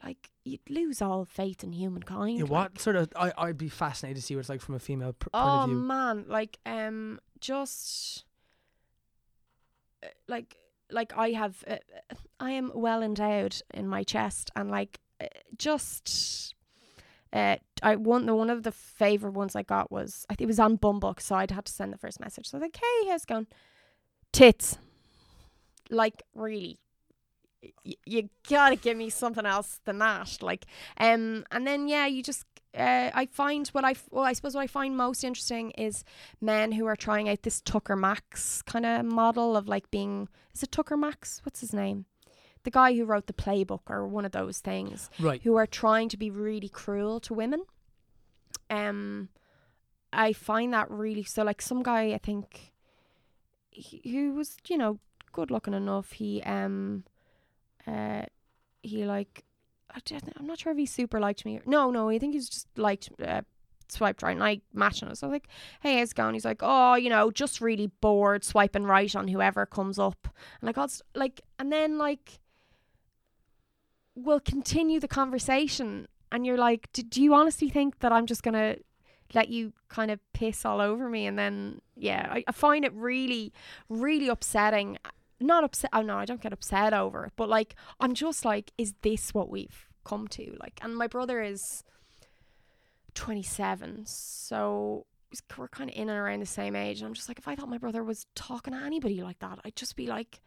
like you'd lose all faith in humankind yeah, like- what sort of I I'd be fascinated to see what it's like from a female pr- point oh of view. man like um just like like I have uh, I am well endowed in my chest and like uh, just uh I one the one of the favorite ones I got was I think it was on Bumble so I'd had to send the first message. So I was like hey how's it going? Tits. Like really y- you gotta give me something else than that like um and then yeah you just uh, I find what I well I suppose what I find most interesting is men who are trying out this Tucker Max kind of model of like being is it Tucker Max? What's his name? The guy who wrote the playbook or one of those things. Right. who are trying to be really cruel to women. Um I find that really so like some guy I think he, who was you know good looking enough. He um uh he like I I'm not sure if he super liked me. No no I think he's just liked uh, swiped right and I matched on so I was like hey how's it going? He's like oh you know just really bored swiping right on whoever comes up. And like I'll like and then like we'll continue the conversation. And you're like do, you honestly think that I'm just gonna let you kind of piss all over me? And then yeah I, I find it really really upsetting not upset oh no I don't get upset over it but like I'm just like is this what we've come to? Like and my brother is 27 so we're kind of in and around the same age and I'm just like if I thought my brother was talking to anybody like that I'd just be like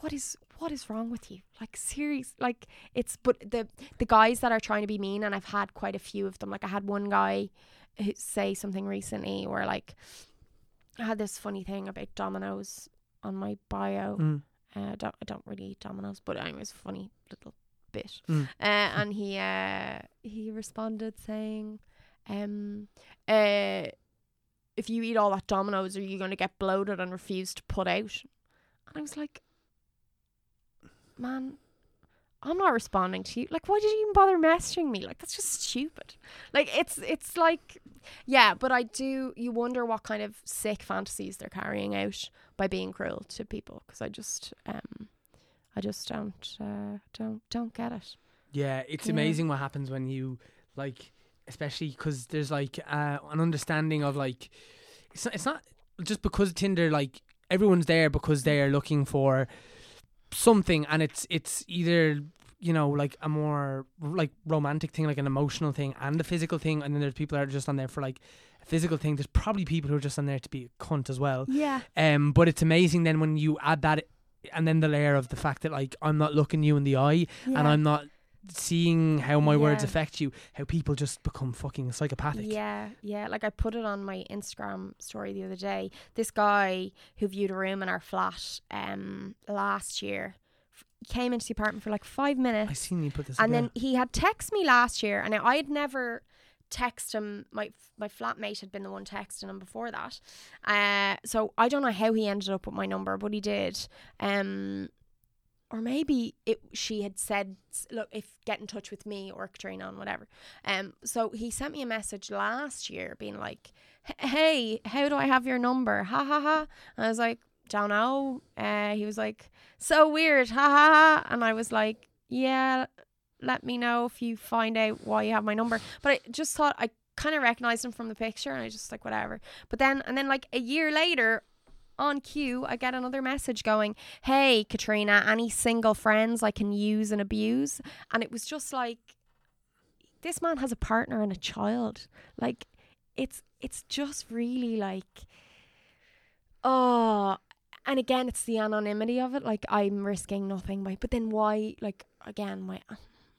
what is what is wrong with you? Like serious like it's but the the guys that are trying to be mean and I've had quite a few of them like I had one guy who say something recently where like I had this funny thing about Domino's on my bio. Mm. uh, I don't I don't really eat Domino's but anyway it's a funny little bit. Mm. uh, and he uh he responded saying um uh if you eat all that Domino's are you going to get bloated and refuse to put out? And I was like man I'm not responding to you. Like why did you even bother messaging me? Like that's just stupid. Like it's it's like yeah but I do you wonder what kind of sick fantasies they're carrying out by being cruel to people because I just um I just don't uh, don't don't get it Yeah, it's Yeah. amazing what happens when you like, especially because there's like uh, an understanding of like, it's not, it's not just because Tinder like everyone's there because they're looking for something, and it's it's either you know like a more like romantic thing, like an emotional thing, and a physical thing, and then there's people that are just on there for like physical thing. There's probably people who are just on there to be a cunt as well. yeah Um, but it's amazing then when you add that, and then the layer of the fact that like I'm not looking you in the eye and I'm not seeing how my words affect you, how people just become fucking psychopathic. Yeah, yeah. Like I put it on my Instagram story the other day. This guy who viewed a room in our flat um last year f- came into the apartment for like five minutes. I seen you put this. and up, then he had texted me last year, and I had never texted him. My my flatmate had been the one texting him before that, uh, so I don't know how he ended up with my number, but he did. Um, or maybe it she had said, "Look, if get in touch with me or Katrina and whatever." Um, so he sent me a message last year, being like, "Hey, how do I have your number?" Ha ha ha. And I was like, "Don't know." Uh, he was like, "So weird." Ha ha ha. And I was like, "Yeah." Let me know if you find out why you have my number. But I just thought I kind of recognized him from the picture and I just like whatever. But then and then like a year later on cue I get another message going, "Hey Katrina, any single friends I can use and abuse?" And it was just like this man has a partner and a child. Like it's it's just really like oh and again it's the anonymity of it like i'm risking nothing by but then why like again my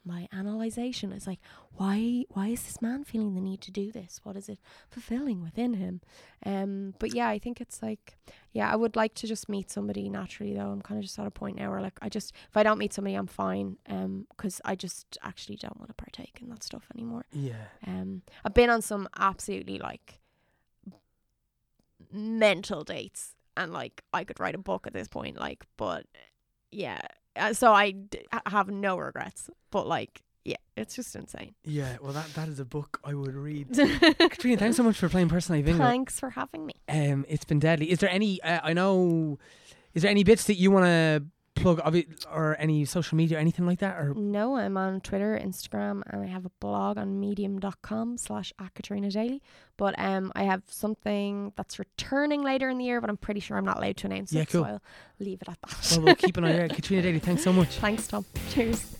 my analyzation. Is like why why is this man feeling the need to do this? What is it fulfilling within him? Um but yeah i think it's like yeah i would like to just meet somebody naturally though. I'm kind of just at a point now where like i just if i don't meet somebody i'm fine um because i just actually don't want to partake in that stuff anymore. Yeah, um, I've been on some absolutely like mental dates, and like I could write a book at this point. Like, but yeah, so I d- have no regrets. But like, yeah, it's just insane. yeah. Well, that that is a book I would read. Katrina, thanks so much for playing personality bingo. Thanks for having me. Um, it's been deadly. Is there any? Uh, I know. Is there any bits that you want to plug of it or any social media or anything like that? Or No, I'm on Twitter, Instagram, and I have a blog on medium.com slash at Katrina Daly. But um, I have something that's returning later in the year, but I'm pretty sure I'm not allowed to announce Yeah, it. cool. So I'll leave it at that. well, we'll keep an eye out. Katrina Daly, thanks so much. Thanks, Tom. Cheers.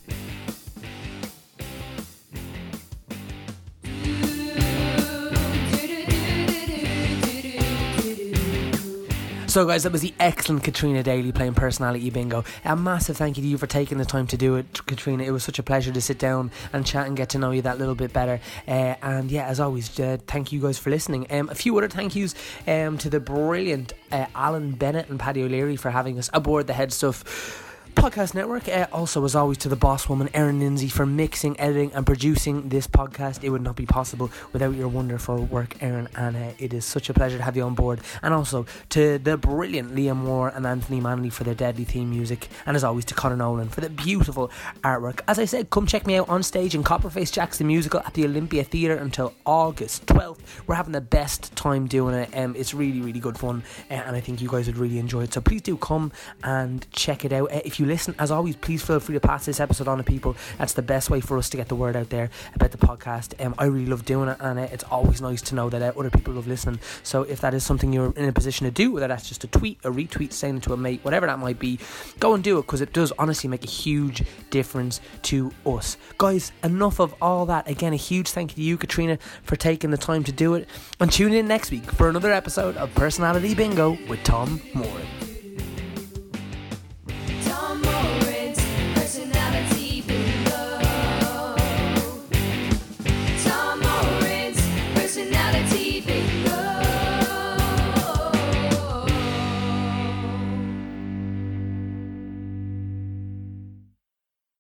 So, guys, that was the excellent Katrina Daly playing Personality Bingo. A massive thank you to you for taking the time to do it, Katrina. It was such a pleasure to sit down and chat and get to know you that little bit better. Uh, and yeah, as always, uh, thank you guys for listening. Um, a few other thank yous um, to the brilliant uh, Alan Bennett and Paddy O'Leary for having us aboard the HeadStuff podcast network. Uh, also, as always, to the boss woman, Erin Lindsay, for mixing, editing, and producing this podcast. It would not be possible without your wonderful work, Erin, and uh, it is such a pleasure to have you on board. And also to the brilliant Liam Moore and Anthony Manley for their deadly theme music, and as always, to Connor Nolan for the beautiful artwork. As I said, come check me out on stage in Copperface Jacks the Musical at the Olympia Theatre until August 12th. We're having the best time doing it. Um, it's really, really good fun, uh, and I think you guys would really enjoy it. So please do come and check it out. Uh, if you listen, as always, please feel free to pass this episode on to people. That's the best way for us to get the word out there about the podcast. Um, I really love doing it, and uh, it's always nice to know that uh, other people love listening. So if that is something you're in a position to do, whether that's just a tweet, a retweet, saying it to a mate, whatever that might be, go and do it because it does honestly make a huge difference to us. Guys, enough of all that. Again, a huge thank you to you, Katrina, for taking the time to do it. And tune in next week for another episode of Personality Bingo with Tom Moore.